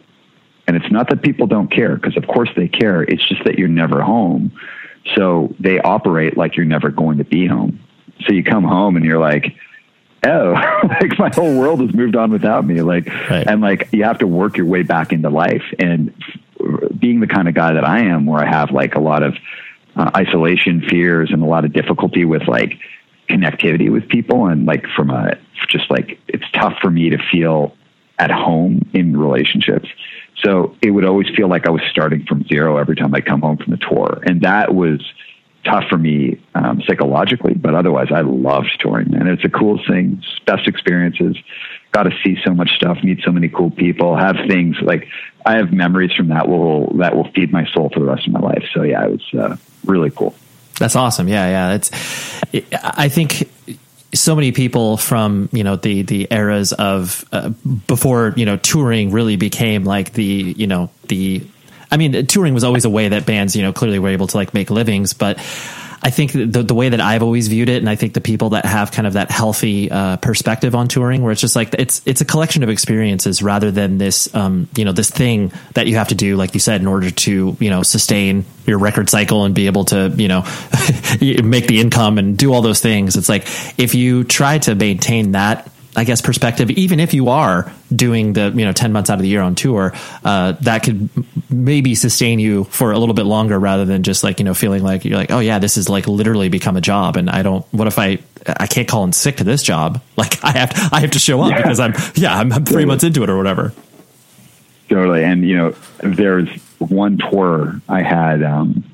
[SPEAKER 4] And it's not that people don't care, because of course they care. It's just that you're never home. So they operate like you're never going to be home. So you come home and you're like, oh, like my whole world has moved on without me. Like, right. and like you have to work your way back into life. And being the kind of guy that I am, where I have like a lot of uh, isolation fears and a lot of difficulty with like connectivity with people, and like from a just like it's tough for me to feel at home in relationships. So it would always feel like I was starting from zero every time I come home from the tour. And that was tough for me um, psychologically, but otherwise I loved touring, man. It's the coolest thing, best experiences. Got to see so much stuff, meet so many cool people, have things like I have memories from that will that will feed my soul for the rest of my life. So yeah, it was uh, really cool.
[SPEAKER 2] That's awesome. Yeah, yeah. It's. I think so many people from you know the the eras of uh, before you know touring really became like the you know the I mean touring was always a way that bands you know clearly were able to like make livings but I think the the way that I've always viewed it, and I think the people that have kind of that healthy uh, perspective on touring, where it's just like it's it's a collection of experiences rather than this um, you know this thing that you have to do, like you said, in order to you know sustain your record cycle and be able to you know make the income and do all those things. It's like if you try to maintain that I guess perspective, even if you are doing the you know ten months out of the year on tour, uh, that could maybe sustain you for a little bit longer rather than just like you know feeling like you're like oh yeah this is like literally become a job and I don't what if I I can't call in sick to this job like I have to, I have to show up yeah. because I'm yeah I'm, I'm three months into it or whatever.
[SPEAKER 4] Totally, and you know there's one tour I had, um,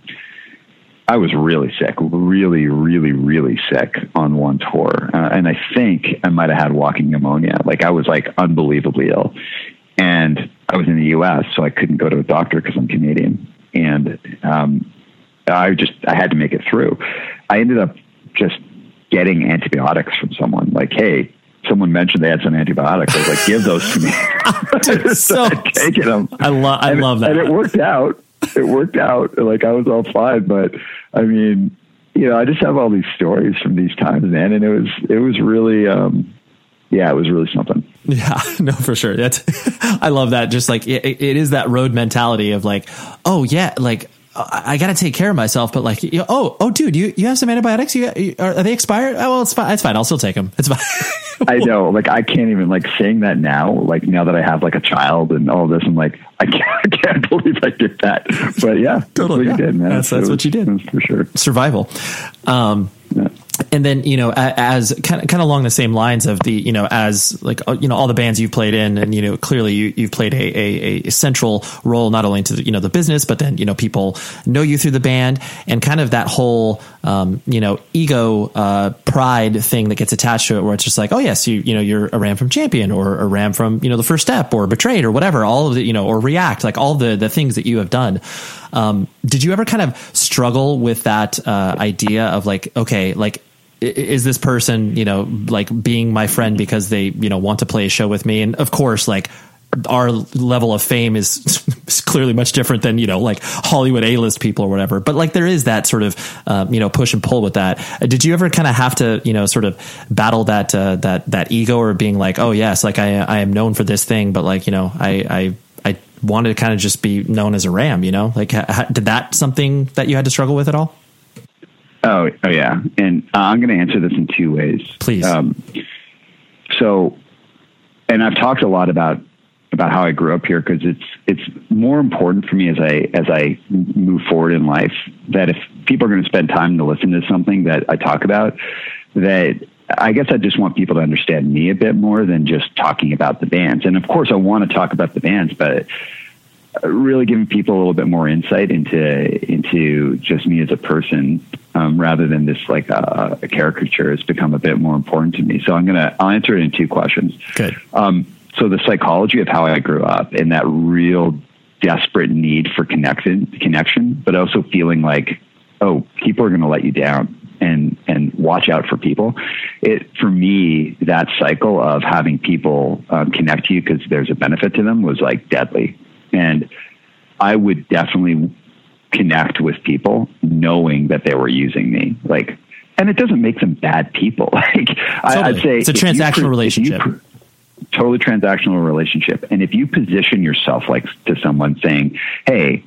[SPEAKER 4] I was really sick, really, really, really sick on one tour. Uh, and I think I might have had walking pneumonia. Like I was like unbelievably ill. And I was in the US, so I couldn't go to a doctor because I'm Canadian. And um, I just, I had to make it through. I ended up just getting antibiotics from someone like, hey, someone mentioned they had some antibiotics. I was like, give those to me.
[SPEAKER 2] So
[SPEAKER 4] taking them.
[SPEAKER 2] I love I
[SPEAKER 4] and,
[SPEAKER 2] love that.
[SPEAKER 4] And it worked out. It worked out. Like I was all fine, but I mean, you know, I just have all these stories from these times, man, and it was it was really um yeah, it was really something.
[SPEAKER 2] Yeah, no, for sure. That's I love that. Just like it, it is that road mentality of like, oh yeah, like I got to take care of myself, but like, you know, oh, oh, dude, you, you have some antibiotics? You, you are, are, they expired? Oh, well, it's fine. It's fine. I'll still take them. It's fine.
[SPEAKER 4] I know. Like, I can't even like saying that now. Like now that I have like a child and all this, I'm like, I can't, I can't believe I did that. But yeah,
[SPEAKER 2] totally.
[SPEAKER 4] That's what
[SPEAKER 2] yeah.
[SPEAKER 4] you did, man.
[SPEAKER 2] That's, that's
[SPEAKER 4] was,
[SPEAKER 2] what you did
[SPEAKER 4] for sure.
[SPEAKER 2] Survival. Um, yeah and then you know as kind of kind of along the same lines of the you know as like uh, you know all the bands you've played in and you know clearly you, you've played a, a, a central role not only to the, you know the business but then you know people know you through the band and kind of that whole um, you know ego uh, pride thing that gets attached to it where it's just like oh yes you you know you're Aram from champion or Aram from you know the first step or betrayed or whatever all of the you know or react like all the the things that you have done um, did you ever kind of struggle with that uh, idea of like okay like is this person, you know, like being my friend because they, you know, want to play a show with me? And of course, like our level of fame is, clearly much different than, you know, like Hollywood A list people or whatever. But like there is that sort of, um, you know, push and pull with that. Did you ever kind of have to, you know, sort of battle that, uh, that, that ego or being like, oh, yes, like I, I am known for this thing, but like, you know, I, I, I wanted to kind of just be known as Aram, you know, like ha- did that something that you had to struggle with at all?
[SPEAKER 4] Oh, oh yeah. And uh, I'm going to answer this in two ways.
[SPEAKER 2] Please. Um,
[SPEAKER 4] so, and I've talked a lot about about how I grew up here because it's it's more important for me as I as I move forward in life that if people are going to spend time to listen to something that I talk about, that I guess I just want people to understand me a bit more than just talking about the bands. And of course, I want to talk about the bands, but really giving people a little bit more insight into into just me as a person um, rather than this like uh, a caricature has become a bit more important to me. So I'm gonna I'll answer it in two questions.
[SPEAKER 2] Good.
[SPEAKER 4] Um, so the psychology of how I grew up and that real desperate need for connection, connection, but also feeling like, oh, people are going to let you down and and watch out for people. It for me that cycle of having people um, connect to you because there's a benefit to them was like deadly, and I would definitely connect with people knowing that they were using me. Like, and it doesn't make them bad people. Like, totally. I, would say
[SPEAKER 2] it's a transactional relationship.
[SPEAKER 4] totally transactional relationship. And if you position yourself like to someone saying, "Hey,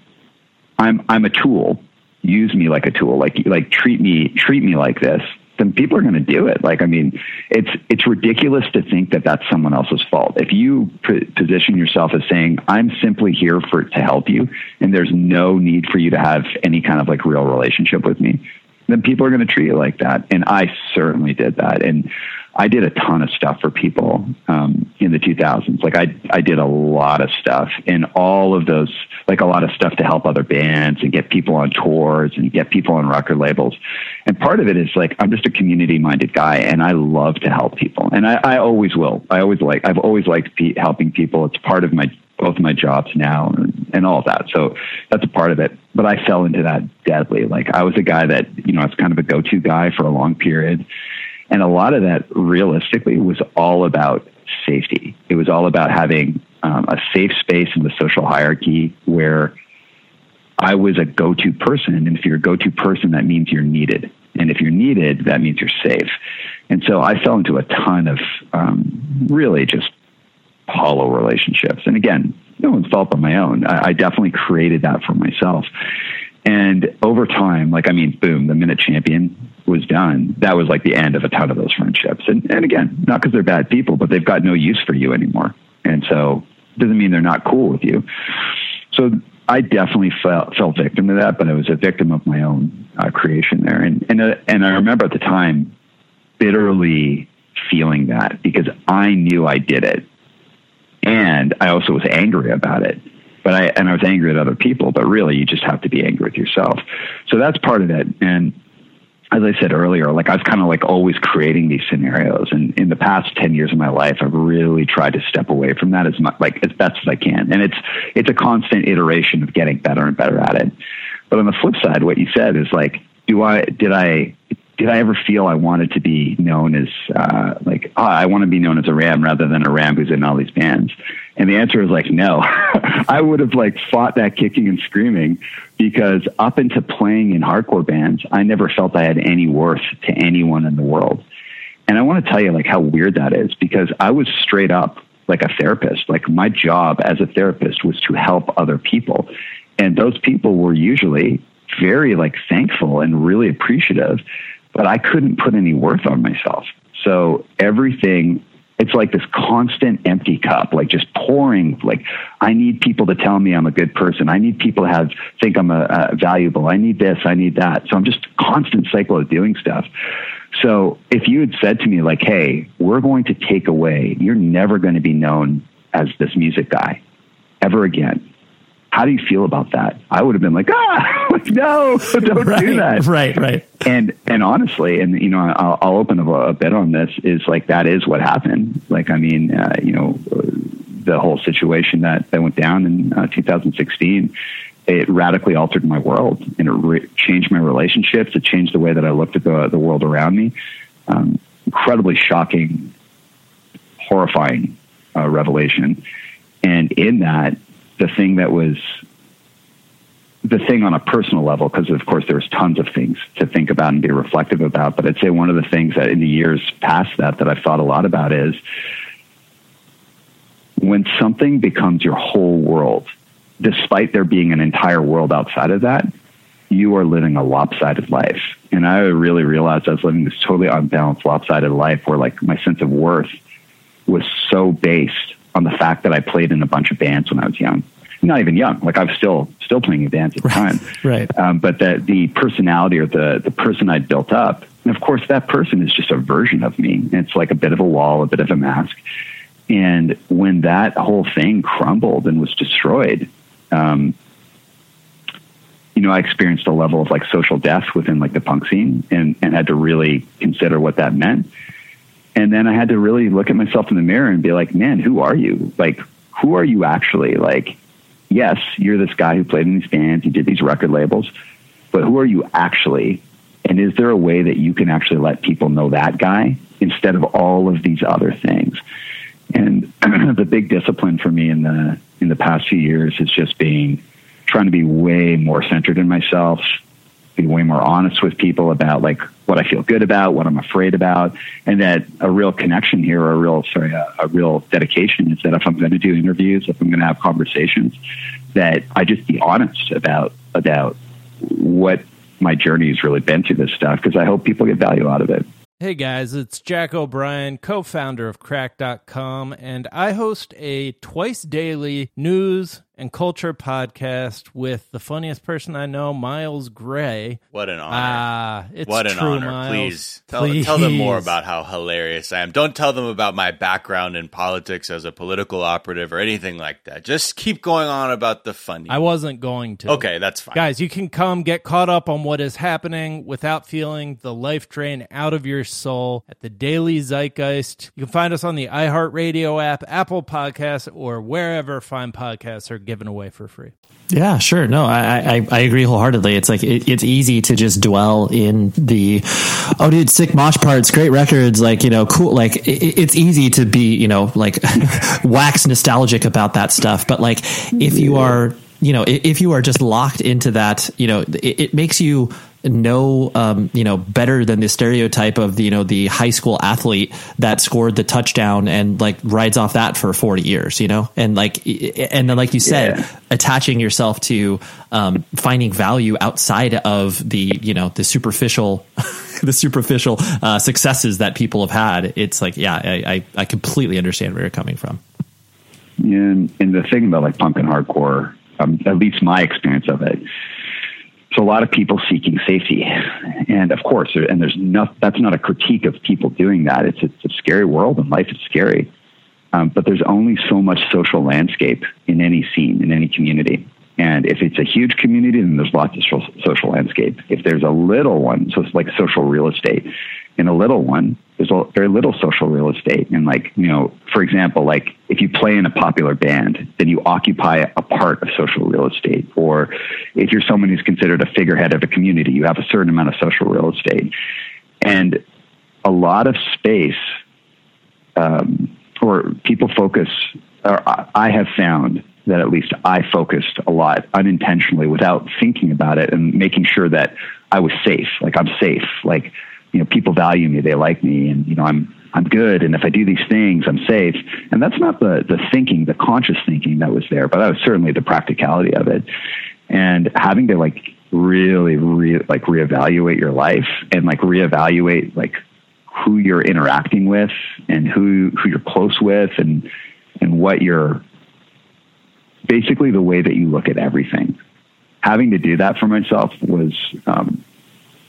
[SPEAKER 4] I'm I'm a tool. Use me like a tool. Like like treat me treat me like this." People are going to do it. Like, I mean, it's it's ridiculous to think that that's someone else's fault. If you p- position yourself as saying, "I'm simply here for to help you," and there's no need for you to have any kind of like real relationship with me, then people are going to treat you like that. And I certainly did that. And I did a ton of stuff for people um, in the 2000s. Like I, I did a lot of stuff and all of those, like a lot of stuff to help other bands and get people on tours and get people on record labels. And part of it is like, I'm just a community minded guy and I love to help people. And I, I always will. I always like, I've always liked pe- helping people. It's part of my, both my jobs now and, and all of that. So that's a part of it. But I fell into that deadly. Like I was a guy that, you know, I was kind of a go-to guy for a long period and a lot of that realistically was all about safety. It was all about having um, a safe space in the social hierarchy where I was a go to person. And if you're a go to person, that means you're needed. And if you're needed, that means you're safe. And so I fell into a ton of um, really just hollow relationships. And again, no one's fault but my own. I, I definitely created that for myself. And over time, like, I mean, boom, the minute champion was done, that was like the end of a ton of those friendships. And, and again, not because they're bad people, but they've got no use for you anymore. And so doesn't mean they're not cool with you. So I definitely fell, fell victim to that, but I was a victim of my own uh, creation there. And, and, uh, and I remember at the time bitterly feeling that because I knew I did it. And I also was angry about it but I and I was angry at other people, but really you just have to be angry with yourself. So that's part of it. And as I said earlier, like I was kind of like always creating these scenarios. And in the past 10 years of my life, I've really tried to step away from that as much, like as best as I can. And it's, it's a constant iteration of getting better and better at it. But on the flip side, what you said is like, do I, did I, did I ever feel I wanted to be known as, uh, like, oh, I want to be known as Aram rather than Aram who's in all these bands? And the answer is like, no. I would have like fought that kicking and screaming because up into playing in hardcore bands, I never felt I had any worth to anyone in the world. And I want to tell you like how weird that is because I was straight up like a therapist. Like my job as a therapist was to help other people. And those people were usually very like thankful and really appreciative, but I couldn't put any worth on myself. So everything it's like this constant empty cup, like just pouring. Like I need people to tell me I'm a good person. I need people to have think I'm a, a valuable. I need this. I need that. So I'm just constant cycle of doing stuff. So if you had said to me like, "Hey, we're going to take away. You're never going to be known as this music guy ever again." How do you feel about that? I would have been like, ah, no, don't
[SPEAKER 2] right,
[SPEAKER 4] do that.
[SPEAKER 2] Right, right.
[SPEAKER 4] And and honestly, and you know, I'll, I'll open a, a, bit on this. Is like that is what happened. Like, I mean, uh, you know, the whole situation that that went down in uh, 2016. It radically altered my world, and it re- changed my relationships. It changed the way that I looked at the the world around me. Um, incredibly shocking, horrifying uh, revelation, and in that, the thing that was the thing on a personal level, because of course there was tons of things to think about and be reflective about. But I'd say one of the things that in the years past that that I've thought a lot about is when something becomes your whole world, despite there being an entire world outside of that, you are living a lopsided life. And I really realized I was living this totally unbalanced, lopsided life where like my sense of worth was so based on the fact that I played in a bunch of bands when I was young not even young. Like I was still still playing in bands at the time.
[SPEAKER 2] right.
[SPEAKER 4] Um, but the the personality or the the person I'd built up, and of course that person is just a version of me. It's like a bit of a wall, a bit of a mask. And when that whole thing crumbled and was destroyed, um, you know, I experienced a level of like social death within like the punk scene, and and had to really consider what that meant. And then I had to really look at myself in the mirror and be like, man, who are you? Like, who are you actually? Like, yes, you're this guy who played in these bands, you did these record labels, but who are you actually? And is there a way that you can actually let people know that guy instead of all of these other things? And the big discipline for me in the in the past few years is just being trying to be way more centered in myself, be way more honest with people about like what I feel good about, what I'm afraid about, and that a real connection here, a real sorry, a, a real dedication is that if I'm going to do interviews, if I'm going to have conversations, that I just be honest about about what my journey has really been through this stuff because I hope people get value out of it.
[SPEAKER 6] Hey guys, it's Jack O'Brien, co founder of Cracked.com, and I host a twice daily news and culture podcast with the funniest person I know, Miles Gray.
[SPEAKER 7] What an honor.
[SPEAKER 6] Ah, it's
[SPEAKER 7] what an
[SPEAKER 6] true,
[SPEAKER 7] honor.
[SPEAKER 6] Miles.
[SPEAKER 7] Please tell,
[SPEAKER 6] Please.
[SPEAKER 7] tell them more about how hilarious I am. Don't tell them about my background in politics as a political operative or anything like that. Just keep going on about the funny.
[SPEAKER 6] I wasn't going to.
[SPEAKER 7] okay, that's fine.
[SPEAKER 6] Guys, you can come get caught up on what is happening without feeling the life drain out of your soul at the Daily Zeitgeist. You can find us on the iHeartRadio app, Apple Podcasts, or wherever fine podcasts are given away for free.
[SPEAKER 2] Yeah, sure. No, I, I, I agree wholeheartedly. It's like it, it's easy to just dwell in the oh, dude, sick mosh parts, great records, like you know, cool. Like it, it's easy to be you know like wax nostalgic about that stuff. But like if you are you know if you are just locked into that, you know, it, it makes you no um, you know better than the stereotype of the you know the high school athlete that scored the touchdown and like rides off that for 40 years you know? And like and then like you said
[SPEAKER 4] Yeah.
[SPEAKER 2] attaching yourself to um, finding value outside of the you know the superficial the superficial uh, successes that people have had. It's like yeah I, I, I completely understand where you're coming from.
[SPEAKER 4] And, and the thing about like punk and hardcore, um, at least my experience of it, it's a lot of people seeking safety, and of course, and there's not that's not a critique of people doing that. It's it's a scary world, and life is scary. Um, but there's only so much social landscape in any scene, in any community. And if it's a huge community, then there's lots of social landscape. If there's a little one, so it's like social real estate. In a little one, there's very little social real estate. And like, you know, for example, like if you play in a popular band, then you occupy a part of social real estate. Or if you're someone who's considered a figurehead of a community, you have a certain amount of social real estate. And a lot of space, um, or people focus, or I have found that at least I focused a lot unintentionally without thinking about it and making sure that I was safe. Like I'm safe. Like, you know, people value me, they like me, and you know, I'm I'm good. And if I do these things, I'm safe. And that's not the the thinking, the conscious thinking that was there, but that was certainly the practicality of it. And having to like really, re- like reevaluate your life and like reevaluate like who you're interacting with and who who you're close with and and what you're basically the way that you look at everything. Having to do that for myself was um,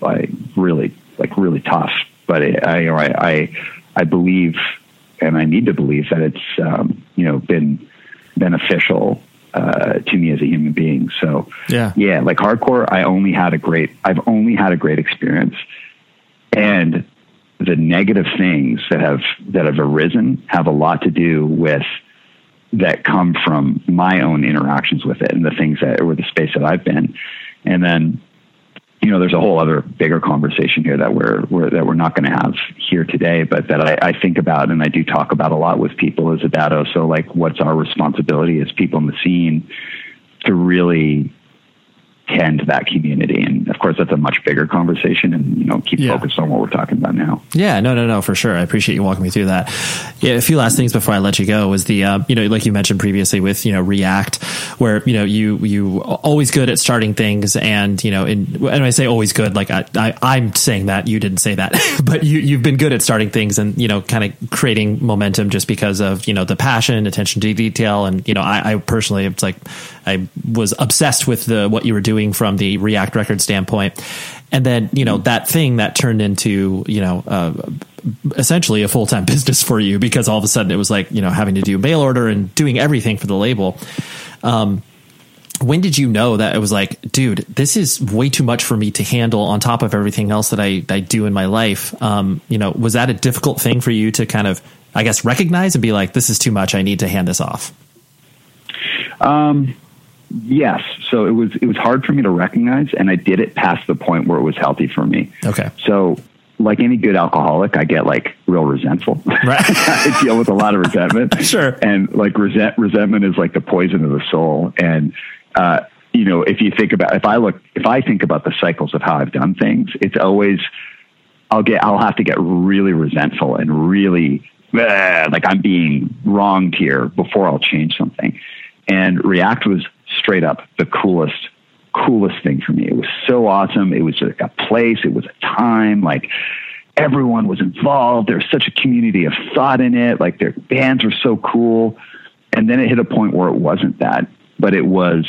[SPEAKER 4] like really like really tough. But it, I, I I believe and I need to believe that it's um, you know been beneficial uh, to me as a human being. So
[SPEAKER 2] yeah,
[SPEAKER 4] yeah, like hardcore, I only had a great I've only had a great experience, and the negative things that have that have arisen have a lot to do with that come from my own interactions with it and the things that or the space that I've been. And then, you know, there's a whole other bigger conversation here that we're, we're that we're not going to have here today, but that I, I, think about and I do talk about a lot with people is about dado. So like, what's our responsibility as people in the scene to really tend that community. And of course, that's a much bigger conversation and, you know, keep yeah. focused on what we're talking about now.
[SPEAKER 2] Yeah, no, no, no, for sure. I appreciate you walking me through that. Yeah, a few last things before I let you go was the, uh, you know, like you mentioned previously with, you know, React, where, you know, you, you always good at starting things and, you know, in, and I say always good, like I, I, am saying that you didn't say that, but you, you've been good at starting things and, you know, kind of creating momentum just because of, you know, the passion, attention to detail. And, you know, I, I personally, it's like, I was obsessed with the what you were doing from the React record standpoint, and then you know that thing that turned into you know uh, essentially a full time business for you because all of a sudden it was like you know having to do mail order and doing everything for the label. Um, when did you know that it was like, dude, this is way too much for me to handle on top of everything else that I, I do in my life? Um, you know, was that a difficult thing for you to kind of, I guess, recognize and be like, this is too much. I need to hand this off.
[SPEAKER 4] Um, Yes. So it was it was hard for me to recognize, and I did it past the point where it was healthy for me.
[SPEAKER 2] Okay.
[SPEAKER 4] So like any good alcoholic, I get like real resentful. Right. I deal with a lot of resentment.
[SPEAKER 2] sure.
[SPEAKER 4] And like resent resentment is like the poison of the soul. And uh, you know, if you think about if I look if I think about the cycles of how I've done things, it's always I'll get I'll have to get really resentful and really uh, like I'm being wronged here before I'll change something. And React was straight up the coolest, coolest thing for me. It was so awesome. It was like a place, it was a time, like everyone was involved. There was such a community of thought in it. Like their bands were so cool. And then it hit a point where it wasn't that, but it was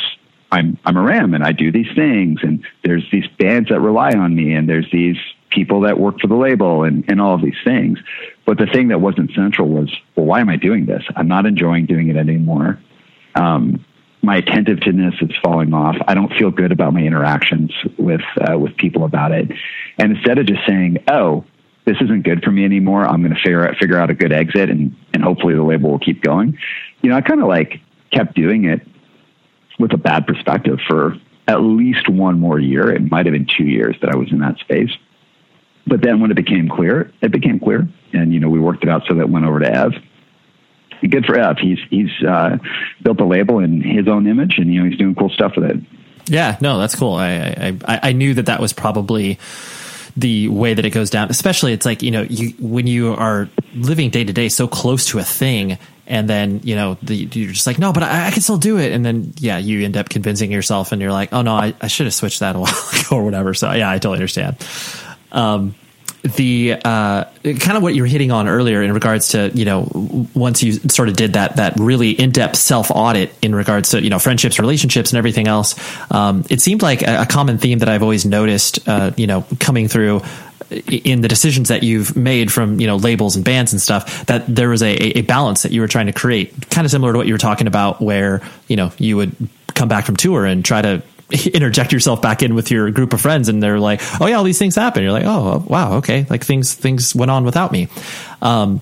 [SPEAKER 4] I'm I'm Aram and I do these things and there's these bands that rely on me and there's these people that work for the label and, and all of these things. But the thing that wasn't central was, well, why am I doing this? I'm not enjoying doing it anymore. Um, my attentiveness is falling off. I don't feel good about my interactions with uh, with people about it. And instead of just saying, "Oh, this isn't good for me anymore. I'm going to figure out figure out a good exit, and and hopefully the label will keep going." You know, I kind of like kept doing it with a bad perspective for at least one more year. It might have been two years that I was in that space. But then when it became clear, it became clear, and you know we worked it out so that it went over to Ev good for Ev. He's he's uh, built a label in his own image, and you know he's doing cool stuff with it.
[SPEAKER 2] Yeah, no, that's cool. I I, I knew that that was probably the way that it goes down. Especially, it's like you know, you when you are living day to day so close to a thing, and then you know the, you're just like, no, but I, I, can still do it. And then yeah, you end up convincing yourself, and you're like, oh no, I, I should have switched that a while ago or whatever. So yeah, I totally understand. Um, the uh, kind of what you were hitting on earlier in regards to you know once you sort of did that that really in depth self audit in regards to you know friendships, relationships, and everything else. Um, it seemed like a, a, common theme that I've always noticed, uh, you know, coming through in the decisions that you've made from you know labels and bands and stuff that there was a, a balance that you were trying to create kind of similar to what you were talking about where you know you would come back from tour and try to interject yourself back in with your group of friends and they're like oh yeah all these things happen you're like oh wow okay like things things went on without me. Um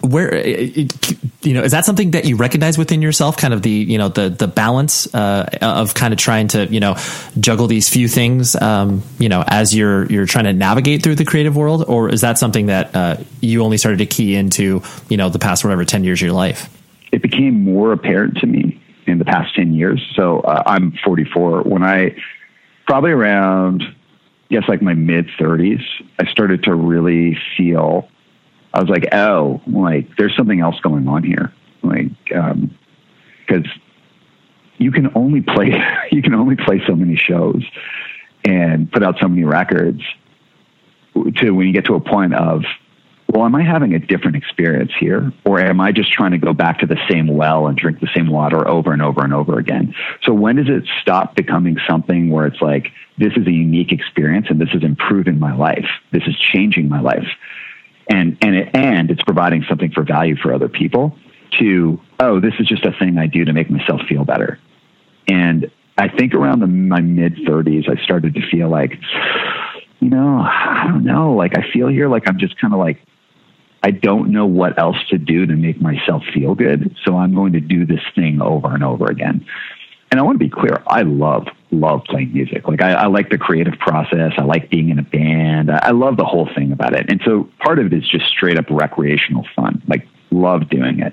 [SPEAKER 2] where you know is that something that you recognize within yourself kind of the you know the the balance uh, of kind of trying to you know juggle these few things um, you know as you're you're trying to navigate through the creative world? Or is that something that uh, you only started to key into you know the past whatever 10 years of your life?
[SPEAKER 4] It became more apparent to me in the past 10 years. So uh, i'm 44 when i probably around yes like my mid 30s i started to really feel I was like, oh, like there's something else going on here, like because um, you can only play you can only play so many shows and put out so many records to when you get to a point of well am i having a different experience here? Or am i just trying to go back to the same well and drink the same water over and over and over again? So when does it stop becoming something where it's like this is a unique experience and this is improving my life. This is changing my life. And and it, and it's providing something for value for other people to oh this is just a thing I do to make myself feel better. And I think around the, my mid 30s I started to feel like you know I don't know. Like I feel here like I'm just kind of like I don't know what else to do to make myself feel good so I'm going to do this thing over and over again and I want to be clear, I love, love playing music. Like I, I, like the creative process. I like being in a band. I, I love the whole thing about it. And so part of it is just straight up recreational fun. Like love doing it.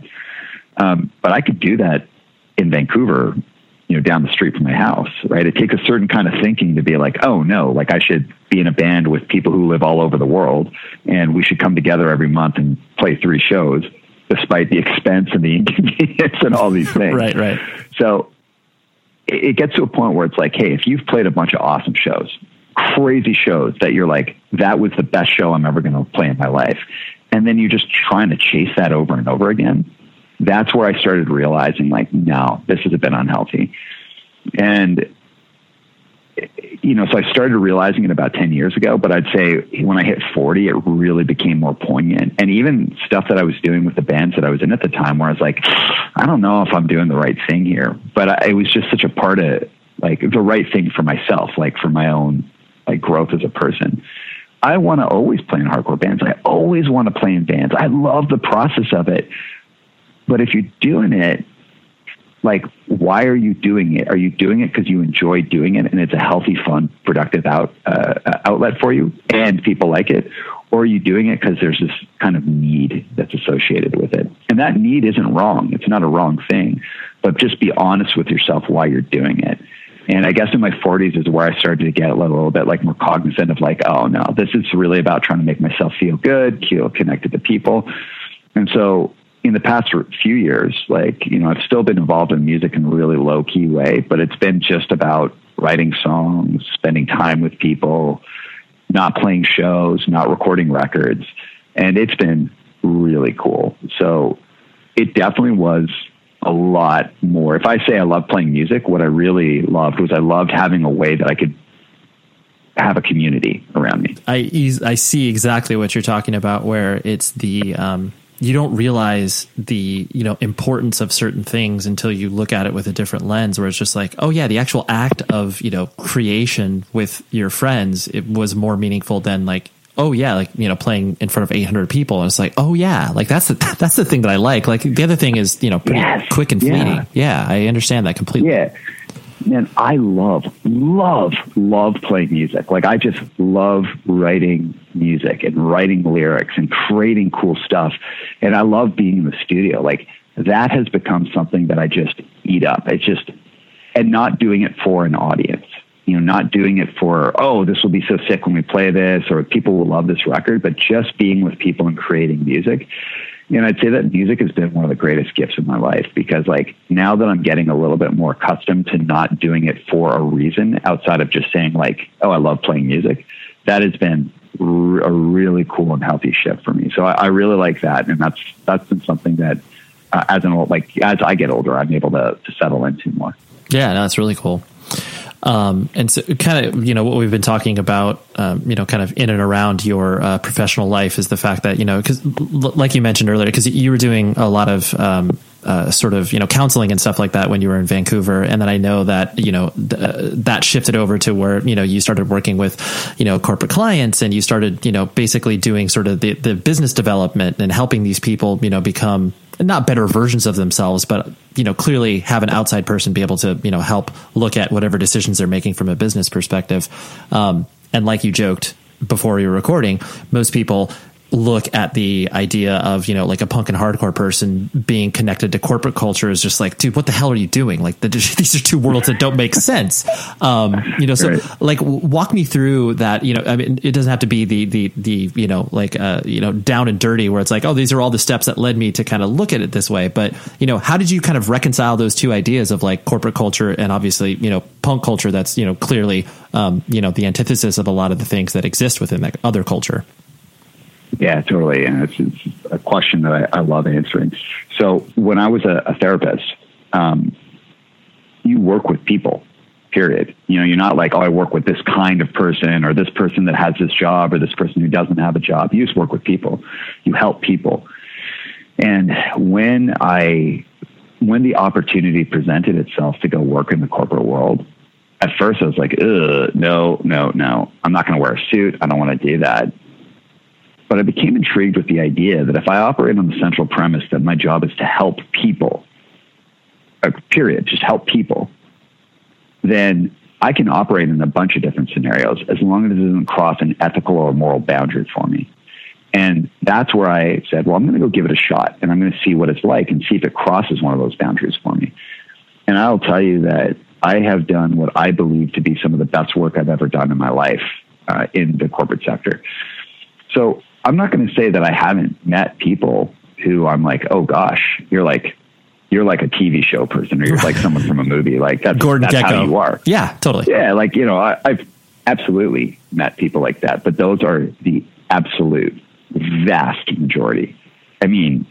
[SPEAKER 4] Um, but I could do that in Vancouver, you know, down the street from my house, right? It takes a certain kind of thinking to be like, oh no, like I should be in a band with people who live all over the world and we should come together every month and play three shows despite the expense and the inconvenience and all these things.
[SPEAKER 2] right, right.
[SPEAKER 4] So it gets to a point where it's like, hey, if you've played a bunch of awesome shows, crazy shows that you're like, that was the best show I'm ever going to play in my life. And then you're just trying to chase that over and over again. That's where I started realizing, like, no, this is a bit unhealthy. And you know, so I started realizing it about 10 years ago, but I'd say when I hit 40, it really became more poignant. And even stuff that I was doing with the bands that I was in at the time where I was like, I don't know if I'm doing the right thing here, but I, it was just such a part of like the right thing for myself, like for my own like growth as a person. I want to always play in hardcore bands. I always want to play in bands. I love the process of it. But if you're doing it like why are you doing it? Are you doing it because you enjoy doing it and it's a healthy fun productive out uh, outlet for you and people like it? Or are you doing it because there's this kind of need that's associated with it? And that need isn't wrong. It's not a wrong thing. But just be honest with yourself why you're doing it. And I guess in my 40s is where I started to get a little bit like more cognizant of like, oh no, this is really about trying to make myself feel good, feel connected to people. And so in the past few years, like, you know, I've still been involved in music in a really low key way, but it's been just about writing songs, spending time with people, not playing shows, not recording records. And it's been really cool. So it definitely was a lot more. If I say I love playing music, what I really loved was I loved having a way that I could have a community around me.
[SPEAKER 2] I I see exactly what you're talking about, where it's the um, you don't realize the you know importance of certain things until you look at it with a different lens where it's just like oh yeah the actual act of you know creation with your friends it was more meaningful than like oh yeah like you know playing in front of 800 people. And it's like oh yeah like that's the that's the thing that i like. Like the other thing is you know pretty yes. quick and fleeting. Yeah. yeah i understand that completely.
[SPEAKER 4] Yeah man, I love, love, love playing music. Like I just love writing music and writing lyrics and creating cool stuff. And I love being in the studio. Like that has become something that I just eat up. It's just, and not doing it for an audience. You know, not doing it for, oh, this will be so sick when we play this or people will love this record, but just being with people and creating music and I'd say that music has been one of the greatest gifts of my life because, like, now that I'm getting a little bit more accustomed to not doing it for a reason outside of just saying, like, oh, I love playing music, that has been r- a really cool and healthy shift for me. So I, I really like that. And that's, that's been something that, uh, as an old, like, as I get older, I'm able to, to settle into more.
[SPEAKER 2] Yeah, no, that's really cool. Um, and so, kind of, you know, what we've been talking about, um, you know, kind of in and around your uh, professional life is the fact that, you know, because l- like you mentioned earlier, because you were doing a lot of um, uh, sort of, you know, counseling and stuff like that when you were in Vancouver. And then I know that, you know, th- uh, that shifted over to where, you know, you started working with, you know, corporate clients and you started, you know, basically doing sort of the, the business development and helping these people, you know, become not better versions of themselves, but you know, clearly have an outside person be able to you know help look at whatever decisions they're making from a business perspective. Um, and like you joked before we were recording, most people look at the idea of you know like a punk and hardcore person being connected to corporate culture is just like dude what the hell are you doing? Like the, these are two worlds that don't make sense. Um you know so right. like walk me through that you know i mean it doesn't have to be the the the you know like uh you know down and dirty where it's like oh these are all the steps that led me to kind of look at it this way. But you know how did you kind of reconcile those two ideas of like corporate culture and obviously you know punk culture that's you know clearly um you know the antithesis of a lot of the things that exist within that other culture
[SPEAKER 4] yeah, totally. And it's, it's a question that I, I, love answering. So when I was a, a therapist, um, you work with people, period. You know, you're not like, oh, I work with this kind of person or this person that has this job or this person who doesn't have a job. You just work with people. You help people. And when I, when the opportunity presented itself to go work in the corporate world, at first I was like, no, no, no, I'm not going to wear a suit. I don't want to do that. But I became intrigued with the idea that if I operate on the central premise that my job is to help people, uh, period, just help people, then I can operate in a bunch of different scenarios as long as it doesn't cross an ethical or moral boundary for me. And that's where I said, well, I'm going to go give it a shot and I'm going to see what it's like and see if it crosses one of those boundaries for me. And I'll tell you that I have done what I believe to be some of the best work I've ever done in my life uh, in the corporate sector. So I'm not going to say that I haven't met people who I'm like, oh gosh, you're like, you're like a TV show person, or you're like someone from a movie. Like that's
[SPEAKER 2] Gordon
[SPEAKER 4] that's how you are.
[SPEAKER 2] Yeah, totally.
[SPEAKER 4] Yeah, like you know, I, I've absolutely met people like that, but those are the absolute vast majority. I mean,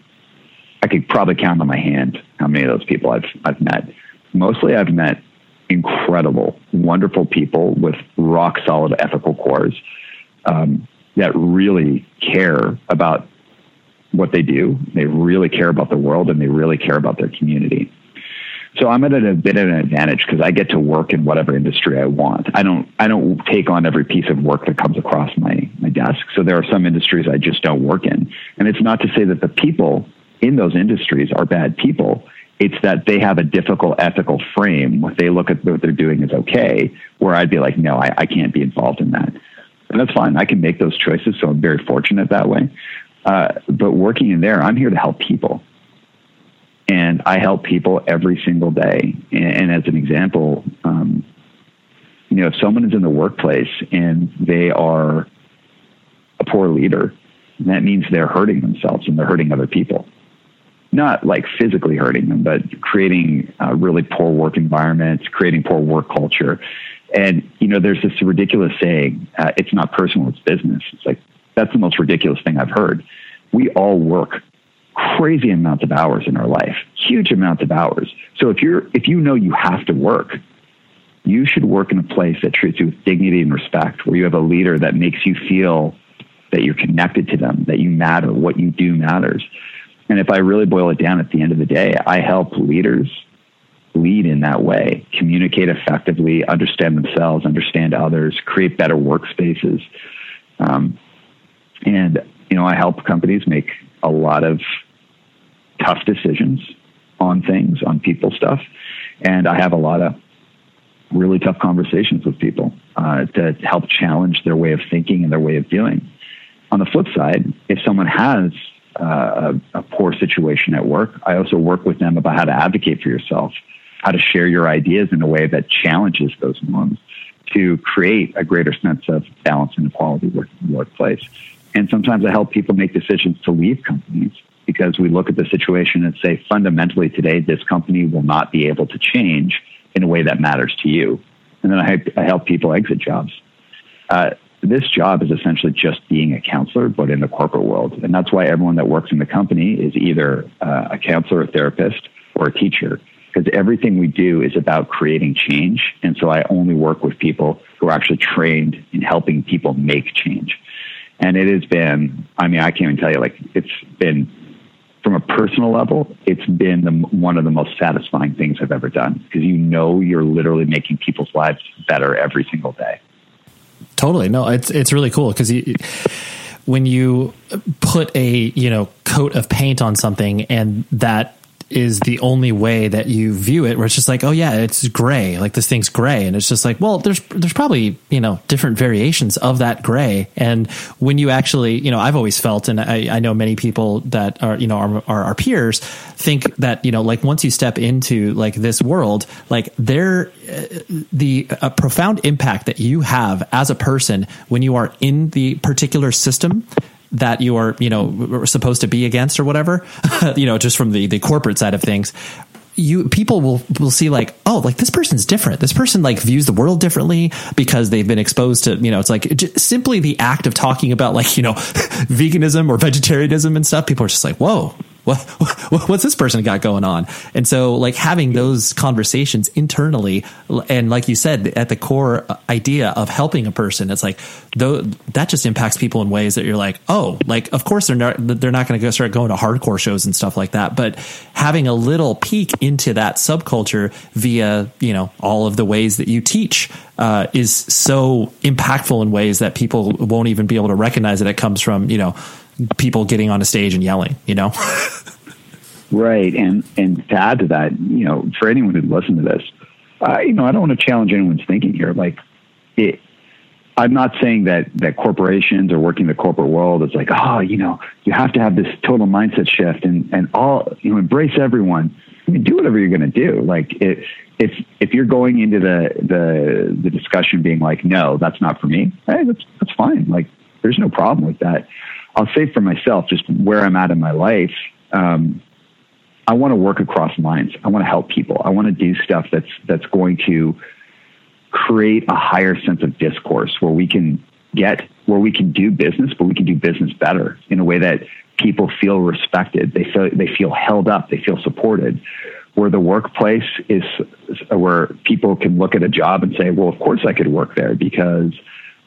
[SPEAKER 4] I could probably count on my hand how many of those people I've I've met. Mostly, I've met incredible, wonderful people with rock solid ethical cores. Um, that really care about what they do. They really care about the world and they really care about their community. So I'm at a bit of an advantage because I get to work in whatever industry I want. I don't I don't take on every piece of work that comes across my my desk. So there are some industries I just don't work in. And it's not to say that the people in those industries are bad people. It's that they have a difficult ethical frame. What they look at what they're doing is okay, where I'd be like, no, I, I can't be involved in that and that's fine. I can make those choices, so I'm very fortunate that way. Uh, but working in there, I'm here to help people, and I help people every single day. And, and as an example, um, you know, if someone is in the workplace and they are a poor leader, that means they're hurting themselves and they're hurting other people. Not like physically hurting them, but creating uh, really poor work environments, creating poor work culture. And, you know, there's this ridiculous saying, uh, it's not personal, it's business. It's like, that's the most ridiculous thing I've heard. We all work crazy amounts of hours in our life, huge amounts of hours. So if you're, if you know you have to work, you should work in a place that treats you with dignity and respect, where you have a leader that makes you feel that you're connected to them, that you matter, what you do matters. And if I really boil it down at the end of the day, I help leaders lead in that way, communicate effectively, understand themselves, understand others, create better workspaces. Um, and, you know, I help companies make a lot of tough decisions on things, on people stuff. And I have a lot of really tough conversations with people uh, to help challenge their way of thinking and their way of doing. On the flip side, if someone has uh, a, a, poor situation at work, I also work with them about how to advocate for yourself how to share your ideas in a way that challenges those norms to create a greater sense of balance and equality working in the workplace. And sometimes I help people make decisions to leave companies because we look at the situation and say, fundamentally today, this company will not be able to change in a way that matters to you. And then I, I help people exit jobs. Uh, this job is essentially just being a counselor, but in the corporate world. And that's why everyone that works in the company is either uh, a counselor, a therapist, or a teacher because everything we do is about creating change. And so I only work with people who are actually trained in helping people make change. And it has been, I mean, I can't even tell you, like, it's been from a personal level, it's been the, one of the most satisfying things I've ever done because you know you're literally making people's lives better every single day.
[SPEAKER 2] Totally. No, it's, it's really cool because when you put a, you know, coat of paint on something and that is the only way that you view it where it's just like oh yeah it's gray. Like this thing's gray. And it's just like well there's there's probably you know different variations of that gray. And when you actually you know I've always felt and I, I know many people that are you know are, are our peers think that you know like once you step into like this world like there uh, the a profound impact that you have as a person when you are in the particular system that you are, you know, supposed to be against or whatever, you know, just from the, the corporate side of things, you people will will see like oh like this person's different. This person like views the world differently because they've been exposed to you know it's like simply the act of talking about like you know veganism or vegetarianism and stuff people are just like whoa what, what's this person got going on? And so like having those conversations internally and like you said, at the core idea of helping a person, it's like though that just impacts people in ways that you're like, oh, like of course they're not they're not going to go start going to hardcore shows and stuff like that, but having a little peek into that subculture via you know all of the ways that you teach uh, is so impactful in ways that people won't even be able to recognize that it comes from you know people getting on a stage and yelling, you know?
[SPEAKER 4] right. And, and to add to that, you know, for anyone who listens to this, uh, you know, I don't want to challenge anyone's thinking here. Like it, I'm not saying that, that corporations or working the corporate world It's like, oh, you know, you have to have this total mindset shift and, and all, you know, embrace everyone. I mean, do whatever you're going to do. Like it, if, if you're going into the, the, the discussion being like, no, that's not for me. Hey, that's, that's fine. Like there's no problem with that. I'll say for myself, just where I'm at in my life, um, I want to work across lines. I want to help people. I want to do stuff that's that's going to create a higher sense of discourse where we can get where we can do business, but we can do business better in a way that people feel respected. They feel they feel held up. They feel supported. Where the workplace is, where people can look at a job and say, "Well, of course I could work there because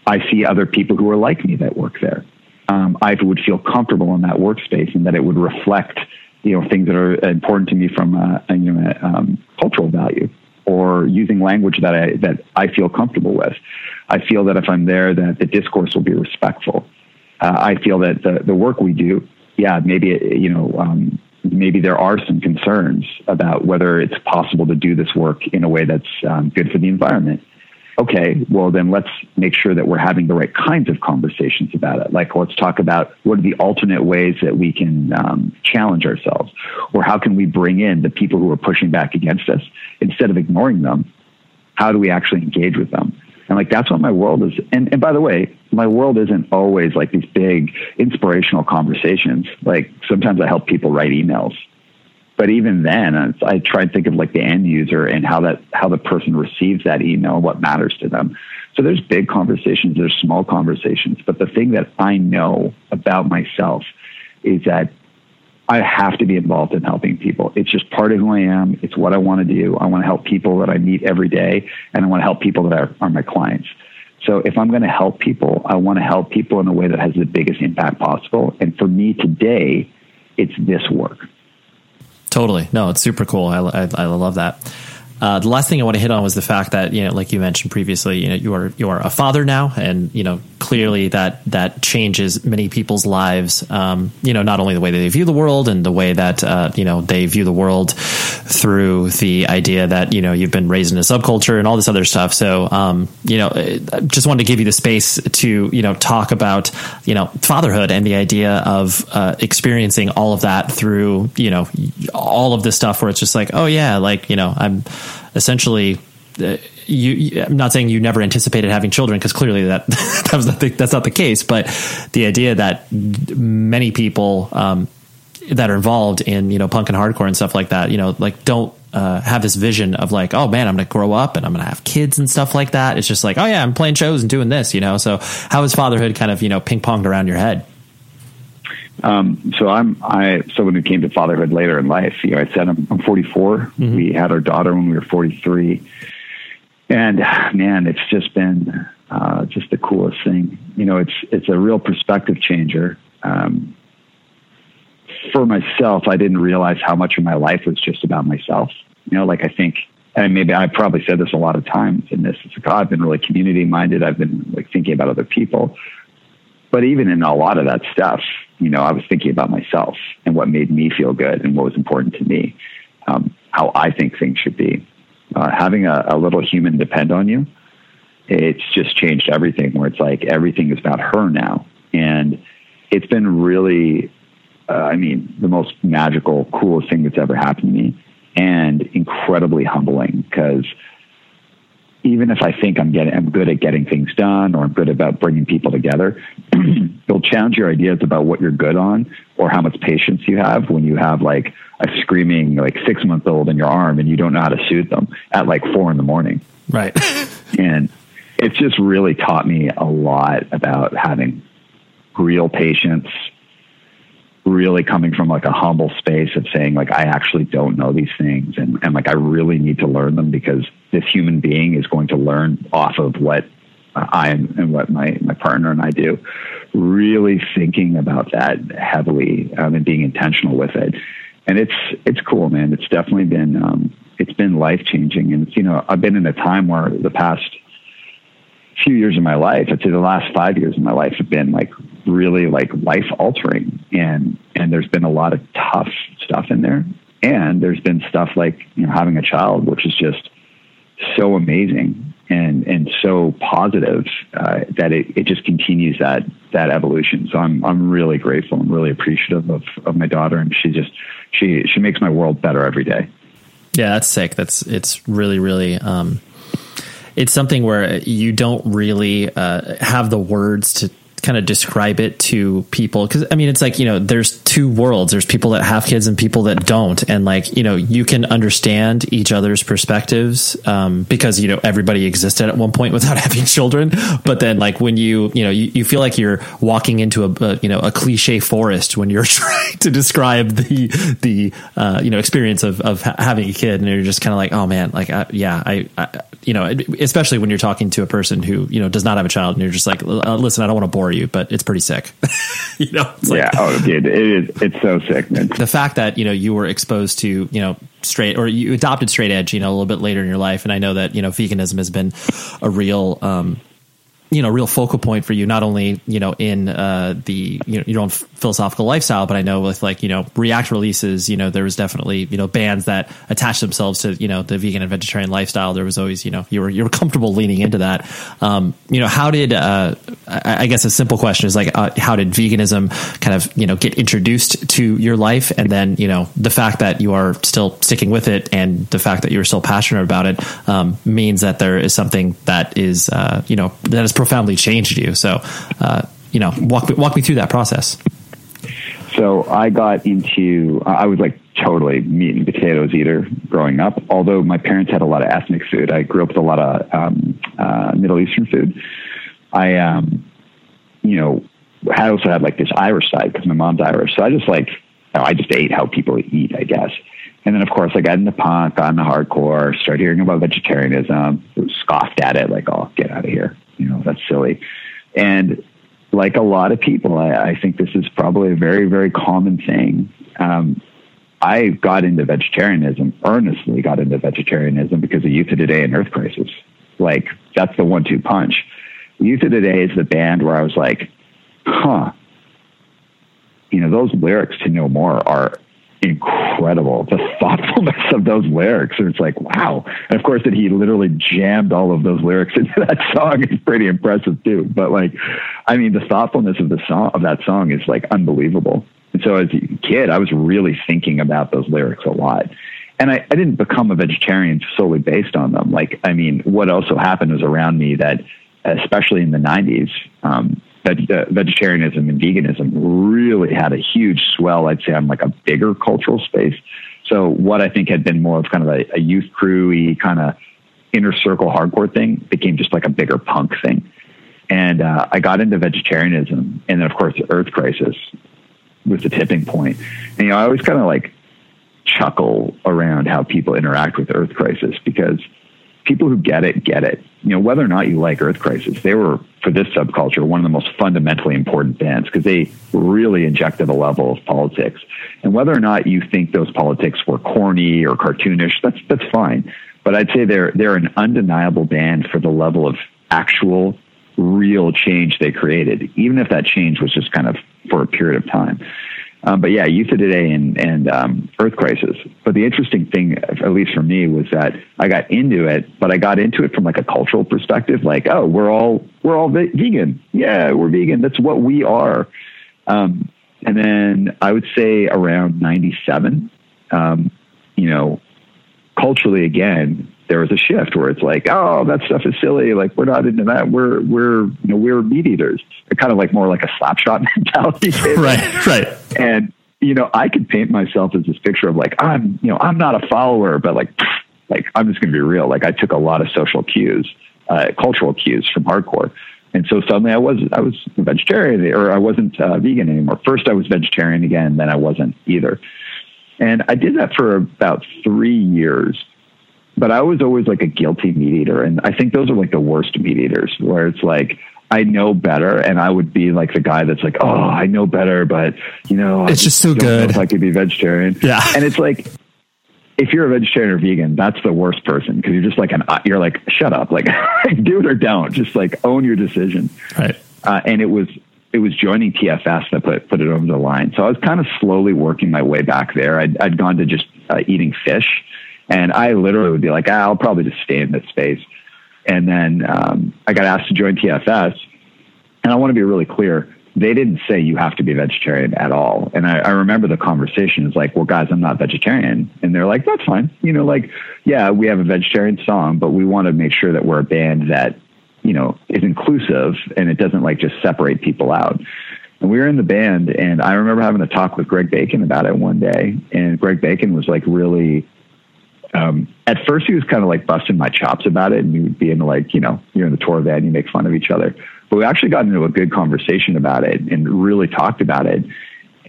[SPEAKER 4] I see other people who are like me that work there." Um, I would feel comfortable in that workspace and that it would reflect, you know, things that are important to me from a, a you know, um, cultural value or using language that I, that I feel comfortable with. I feel that if I'm there, that the discourse will be respectful. Uh, I feel that the, the work we do, yeah, maybe, you know, um, maybe there are some concerns about whether it's possible to do this work in a way that's um, good for the environment okay, well, then let's make sure that we're having the right kinds of conversations about it. Like, let's talk about what are the alternate ways that we can um, challenge ourselves, or how can we bring in the people who are pushing back against us instead of ignoring them? How do we actually engage with them? And like, that's what my world is. And, and by the way, my world isn't always like these big inspirational conversations. Like, sometimes I help people write emails but even then, I try to think of like the end user and how that how the person receives that email, and what matters to them. So there's big conversations, there's small conversations, but the thing that I know about myself is that I have to be involved in helping people. It's just part of who I am. It's what I want to do. I want to help people that I meet every day, and I want to help people that are, are my clients. So if I'm going to help people, I want to help people in a way that has the biggest impact possible. And for me today, it's this work.
[SPEAKER 2] Totally. No, it's super cool. I, I, I love that. Uh, the last thing I want to hit on was the fact that you know, like you mentioned previously, you know, you are you are a father now, and you know, clearly that that changes many people's lives. Um, you know, not only the way they view the world and the way that uh, you know they view the world through the idea that you know you've been raised in a subculture and all this other stuff. So, um, you know, I just wanted to give you the space to you know talk about you know fatherhood and the idea of uh, experiencing all of that through you know all of this stuff where it's just like, oh yeah, like you know, I'm essentially uh, you, I'm not saying you never anticipated having children because clearly that that was not the, that's not the case. But the idea that many people um, that are involved in you know punk and hardcore and stuff like that, you know, like don't uh, have this vision of like, oh man, I'm going to grow up and I'm going to have kids and stuff like that. It's just like, oh yeah, I'm playing shows and doing this, you know. So how has fatherhood kind of you know ping ponged around your head?
[SPEAKER 4] Um, so I'm I someone who came to fatherhood later in life. You know, I said I'm, I'm 44. Mm-hmm. We had our daughter when we were 43, and man, it's just been uh, just the coolest thing. You know, it's it's a real perspective changer. Um, for myself, I didn't realize how much of my life was just about myself. You know, like I think, and maybe I probably said this a lot of times in this. It's like, oh, I've been really community minded. I've been like thinking about other people. But even in a lot of that stuff, you know, I was thinking about myself and what made me feel good and what was important to me, um, how I think things should be. Uh, having a, a little human depend on you, it's just changed everything. Where it's like everything is about her now, and it's been really, uh, I mean, the most magical, coolest thing that's ever happened to me, and incredibly humbling because even if I think I'm getting, I'm good at getting things done or I'm good about bringing people together, it'll challenge your ideas about what you're good on or how much patience you have when you have like a screaming like six month old in your arm and you don't know how to soothe them at like four in the morning.
[SPEAKER 2] Right.
[SPEAKER 4] and it's just really taught me a lot about having real patience, really coming from like a humble space of saying like I actually don't know these things and, and like I really need to learn them because this human being is going to learn off of what I am and what my, my partner and I do. Really thinking about that heavily um, and being intentional with it. And it's it's cool, man. It's definitely been um, it's been life changing. And you know, I've been in a time where the past few years of my life, I'd say the last five years of my life have been like really like life altering. And, and there's been a lot of tough stuff in there. And there's been stuff like, you know, having a child, which is just so amazing and, and so positive, uh, that it, it just continues that, that evolution. So I'm, I'm really grateful and really appreciative of, of my daughter. And she just, she, she makes my world better every day.
[SPEAKER 2] Yeah, that's sick. That's, it's really, really, um, it's something where you don't really uh, have the words to kind of describe it to people? Because i mean it's like you know there's two worlds. There's people that have kids and people that don't. And like you know you can understand each other's perspectives um, because you know everybody existed at one point without having children. But then like when you you know you, you feel like you're walking into a, a, you know a cliche forest when you're trying to describe the the uh, you know experience of of having a kid. And you're just kind of like oh man like uh, yeah I, I you know especially when you're talking to a person who you know does not have a child and you're just like listen I don't want to bore for you, but it's pretty sick. you know,
[SPEAKER 4] yeah. Like, oh, dude, it is. It's so sick, man.
[SPEAKER 2] The fact that you know you were exposed to you know straight or you adopted straight edge, you know, a little bit later in your life, and I know that you know veganism has been a real um, you know real focal point for you not only you know in uh, the you know your own philosophical lifestyle but i know with like you know react releases you know there was definitely you know bands that attach themselves to you know the vegan and vegetarian lifestyle there was always you know you were you were comfortable leaning into that um, you know how did uh, I, I, guess a simple question is like uh, how did veganism kind of you know get introduced to your life and then you know the fact that you are still sticking with it and the fact that you're still passionate about it um, means that there is something that is uh, you know that is profoundly changed you. So, uh, you know, walk walk me through that process.
[SPEAKER 4] So I got into I was like totally meat and potatoes eater growing up. Although my parents had a lot of ethnic food, I grew up with a lot of um, uh, Middle Eastern food. I, um, you know, I also had like this Irish side because my mom's Irish. So I just like, know, I just ate how people eat, I guess. And then, of course, I got into punk, got into hardcore, started hearing about vegetarianism, scoffed at it, like, oh, get out of here you know, that's silly. And like a lot of people, I, I think this is probably a very, very common thing. Um, I got into vegetarianism, earnestly got into vegetarianism because of Youth of Today and Earth Crisis. Like, that's the one two punch. Youth of Today is the band where I was like, huh, you know, those lyrics to No more are incredible. The thoughtfulness of those lyrics. And It's like, wow. And of course, that he literally jammed all of those lyrics into that song is pretty impressive too. But like, I mean, the thoughtfulness of the song of that song is like unbelievable. And so as a kid, I was really thinking about those lyrics a lot. And I, I didn't become a vegetarian solely based on them. Like, I mean, what also happened was around me that, especially in the 90s, um, veg- uh, vegetarianism and veganism really had a huge swell. I'd say on like a bigger cultural space. So what I think had been more of kind of a, a youth crewy kind of inner circle hardcore thing became just like a bigger punk thing. And uh, I got into vegetarianism, and then of course the Earth Crisis. was the tipping point. And you know, I always kind of like chuckle around how people interact with Earth Crisis because people who get it get it. You know, whether or not you like Earth Crisis, they were for this subculture one of the most fundamentally important bands because they really injected a level of politics. And whether or not you think those politics were corny or cartoonish, that's that's fine. But I'd say they're they're an undeniable band for the level of actual real change they created, even if that change was just kind of for a period of time. Um, but yeah, Youth of Today and, and um, Earth Crisis. But the interesting thing, at least for me, was that I got into it, but I got into it from like a cultural perspective. Like, oh, we're all we're all vegan. Yeah, we're vegan. That's what we are. Um, and then I would say around '97, um, you know, culturally again, there was a shift where it's like, oh, that stuff is silly. Like we're not into that. We're we're you know we're meat eaters. kind of like more like a slapshot mentality.
[SPEAKER 2] right, right.
[SPEAKER 4] And you know, I could paint myself as this picture of like I'm you know I'm not a follower, but like like I'm just going to be real. Like I took a lot of social cues, uh, cultural cues from hardcore. And so suddenly I was I was a vegetarian or I wasn't uh, vegan anymore. First I was vegetarian again, then I wasn't either. And I did that for about three years but I was always like a guilty meat eater. And I think those are like the worst meat eaters where it's like, I know better, and I would be like the guy that's like, "Oh, I know better," but you know,
[SPEAKER 2] it's just so good.
[SPEAKER 4] if I could be vegetarian,
[SPEAKER 2] yeah.
[SPEAKER 4] And it's like, if you're a vegetarian or vegan, that's the worst person because you're just like an you're like, shut up, like do it or don't, just like own your decision.
[SPEAKER 2] Right.
[SPEAKER 4] Uh, and it was it was joining TFS that put put it over the line. So I was kind of slowly working my way back there. I'd, I'd gone to just uh, eating fish and I literally would be like, ah, I'll probably just stay in this space. And then um, I got asked to join TFS. And I want to be really clear. They didn't say you have to be vegetarian at all. And I, I remember the conversation is like, well, guys, I'm not vegetarian. And they're like, that's fine. You know, like, yeah, we have a vegetarian song, but we want to make sure that we're a band that, you know, is inclusive and it doesn't like just separate people out. And we were in the band and I remember having a talk with Greg Bacon about it one day. And Greg Bacon was like really um, at first he was kind of like busting my chops about it and we would be in like, you know, you're in the tour van, you make fun of each other. But we actually got into a good conversation about it and really talked about it.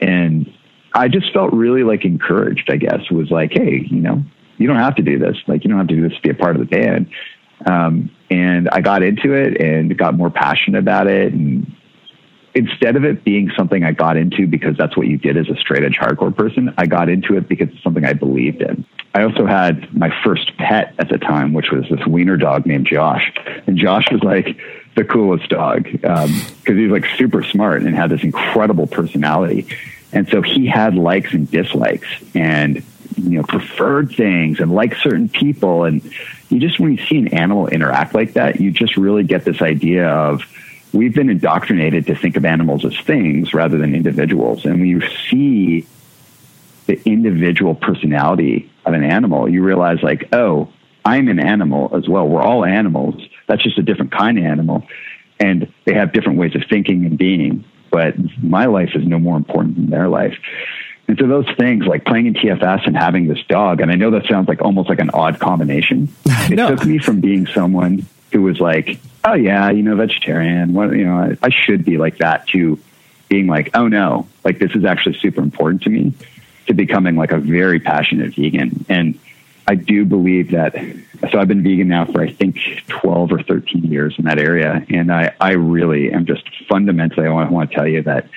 [SPEAKER 4] And I just felt really like encouraged, I guess, was like, hey, you know, you don't have to do this. Like, you don't have to do this to be a part of the band. Um, and I got into it and got more passionate about it. And instead of it being something I got into because that's what you did as a straight edge hardcore person, I got into it because it's something I believed in. I also had my first pet at the time, which was this wiener dog named Josh. And Josh was like the coolest dog because um, like super smart and had this incredible personality. And so he had likes and dislikes and, you know, preferred things and liked certain people. And you just, when you see an animal interact like that, you just really get this idea of, we've been indoctrinated to think of animals as things rather than individuals. And when you see the individual personality of an animal, you realize like, oh, I'm an animal as well. We're all animals. That's just a different kind of animal. And they have different ways of thinking and being. But my life is no more important than their life. And so those things like playing in TFS and having this dog, and I know that sounds like almost like an odd combination. It no. took me from being someone who was like, oh yeah, you know, vegetarian, what, you know, I, I should be like that to being like, oh no, like this is actually super important to me to becoming like a very passionate vegan. And I do believe that. So I've been vegan now for I think 12 or 13 years in that area. And I, I really am just fundamentally, I want, I want to tell you that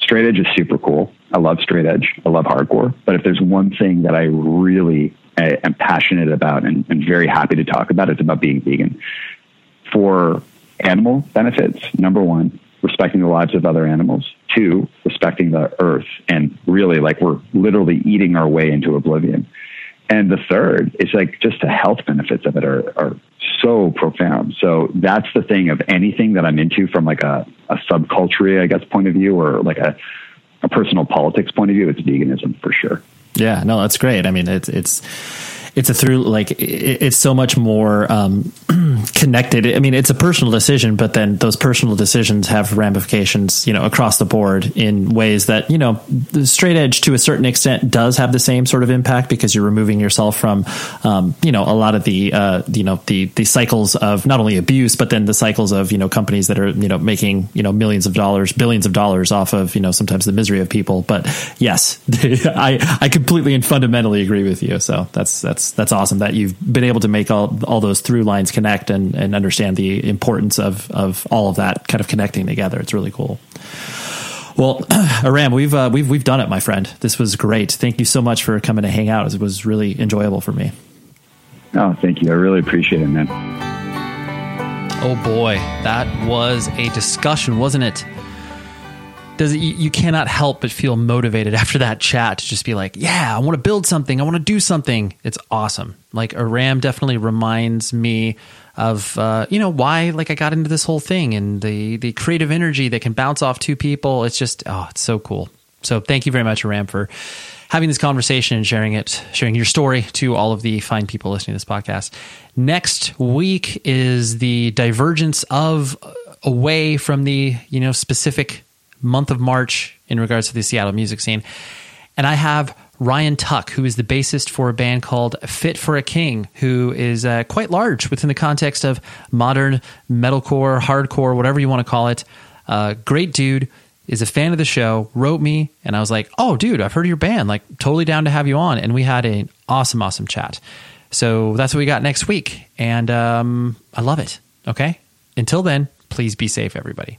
[SPEAKER 4] straight edge is super cool. I love straight edge. I love hardcore. But if there's one thing that I really am passionate about and, and very happy to talk about, it's about being vegan for animal benefits. Number one, respecting the lives of other animals. Two, respecting the earth and really like we're literally eating our way into oblivion. And the third is like just the health benefits of it are, are so profound. So that's the thing of anything that I'm into from like a, a subculture, I guess, point of view or like a, a personal politics point of view, it's veganism for sure.
[SPEAKER 2] Yeah, no, that's great. I mean, it's, it's, it's a through like it's so much more um, connected. I mean, it's a personal decision, but then those personal decisions have ramifications, you know, across the board in ways that, you know, the straight edge to a certain extent does have the same sort of impact because you're removing yourself from, um, you know, a lot of the, uh, you know, the, the cycles of not only abuse, but then the cycles of, you know, companies that are, you know, making, you know, millions of dollars, billions of dollars off of, you know, sometimes the misery of people. But yes, I, I completely and fundamentally agree with you. So that's, that's, that's that's awesome that you've been able to make all, all those through lines connect and, and understand the importance of, of all of that kind of connecting together. It's really cool. Well, Aram, we've uh, we've we've done it, my friend. This was great. Thank you so much for coming to hang out. It was really enjoyable for me.
[SPEAKER 4] Oh, thank you. I really appreciate it, man.
[SPEAKER 8] Oh boy, that was a discussion, wasn't it? Does it, you, cannot help but feel motivated after that chat to just be like, yeah, I want to build something. I want to do something. It's awesome. Like Aram definitely reminds me of uh, you know why like I got into this whole thing and the the creative energy that can bounce off two people. It's just oh, it's so cool. So thank you very much, Aram, for having this conversation and sharing it, sharing your story to all of the fine people listening to this podcast. Next week is the divergence of uh, away from the you know specific month of March in regards to the Seattle music scene, and I have Ryan Tuck, who is the bassist for a band called Fit for a King, who is uh, quite large within the context of modern metalcore, hardcore, whatever you want to call it. Uh, great dude, is a fan of the show, wrote me, and I was like, oh, dude, I've heard of your band. Like, totally down to have you on. And we had an awesome, awesome chat. So that's what we got next week. And um, I love it. Okay. Until then, please be safe, everybody.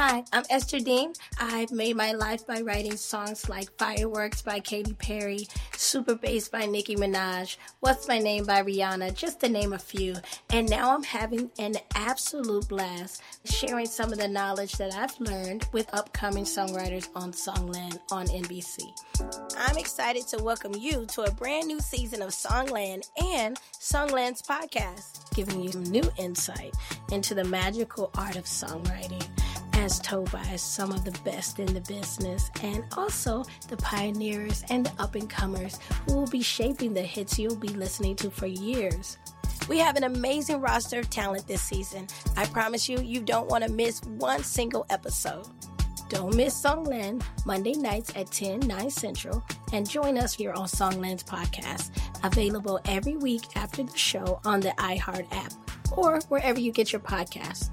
[SPEAKER 9] Hi, I'm Esther Dean. I've made my life by writing songs like Fireworks by Katy Perry, Super Bass by Nicki Minaj, What's My Name by Rihanna, just to name a few. And now I'm having an absolute blast sharing some of the knowledge that I've learned with upcoming songwriters on Songland on NBC. I'm excited to welcome you to a brand new season of Songland and Songland's podcast, giving you new insight into the magical art of songwriting as told by some of the best in the business, and also the pioneers and the up and comers who will be shaping the hits you'll be listening to for years. We have an amazing roster of talent this season. I promise you, you don't want to miss one single episode. Don't miss Songland Monday nights at 10, 9 Central, and join us here on Songland's podcast, available every week after the show on the iHeart app or wherever you get your podcasts.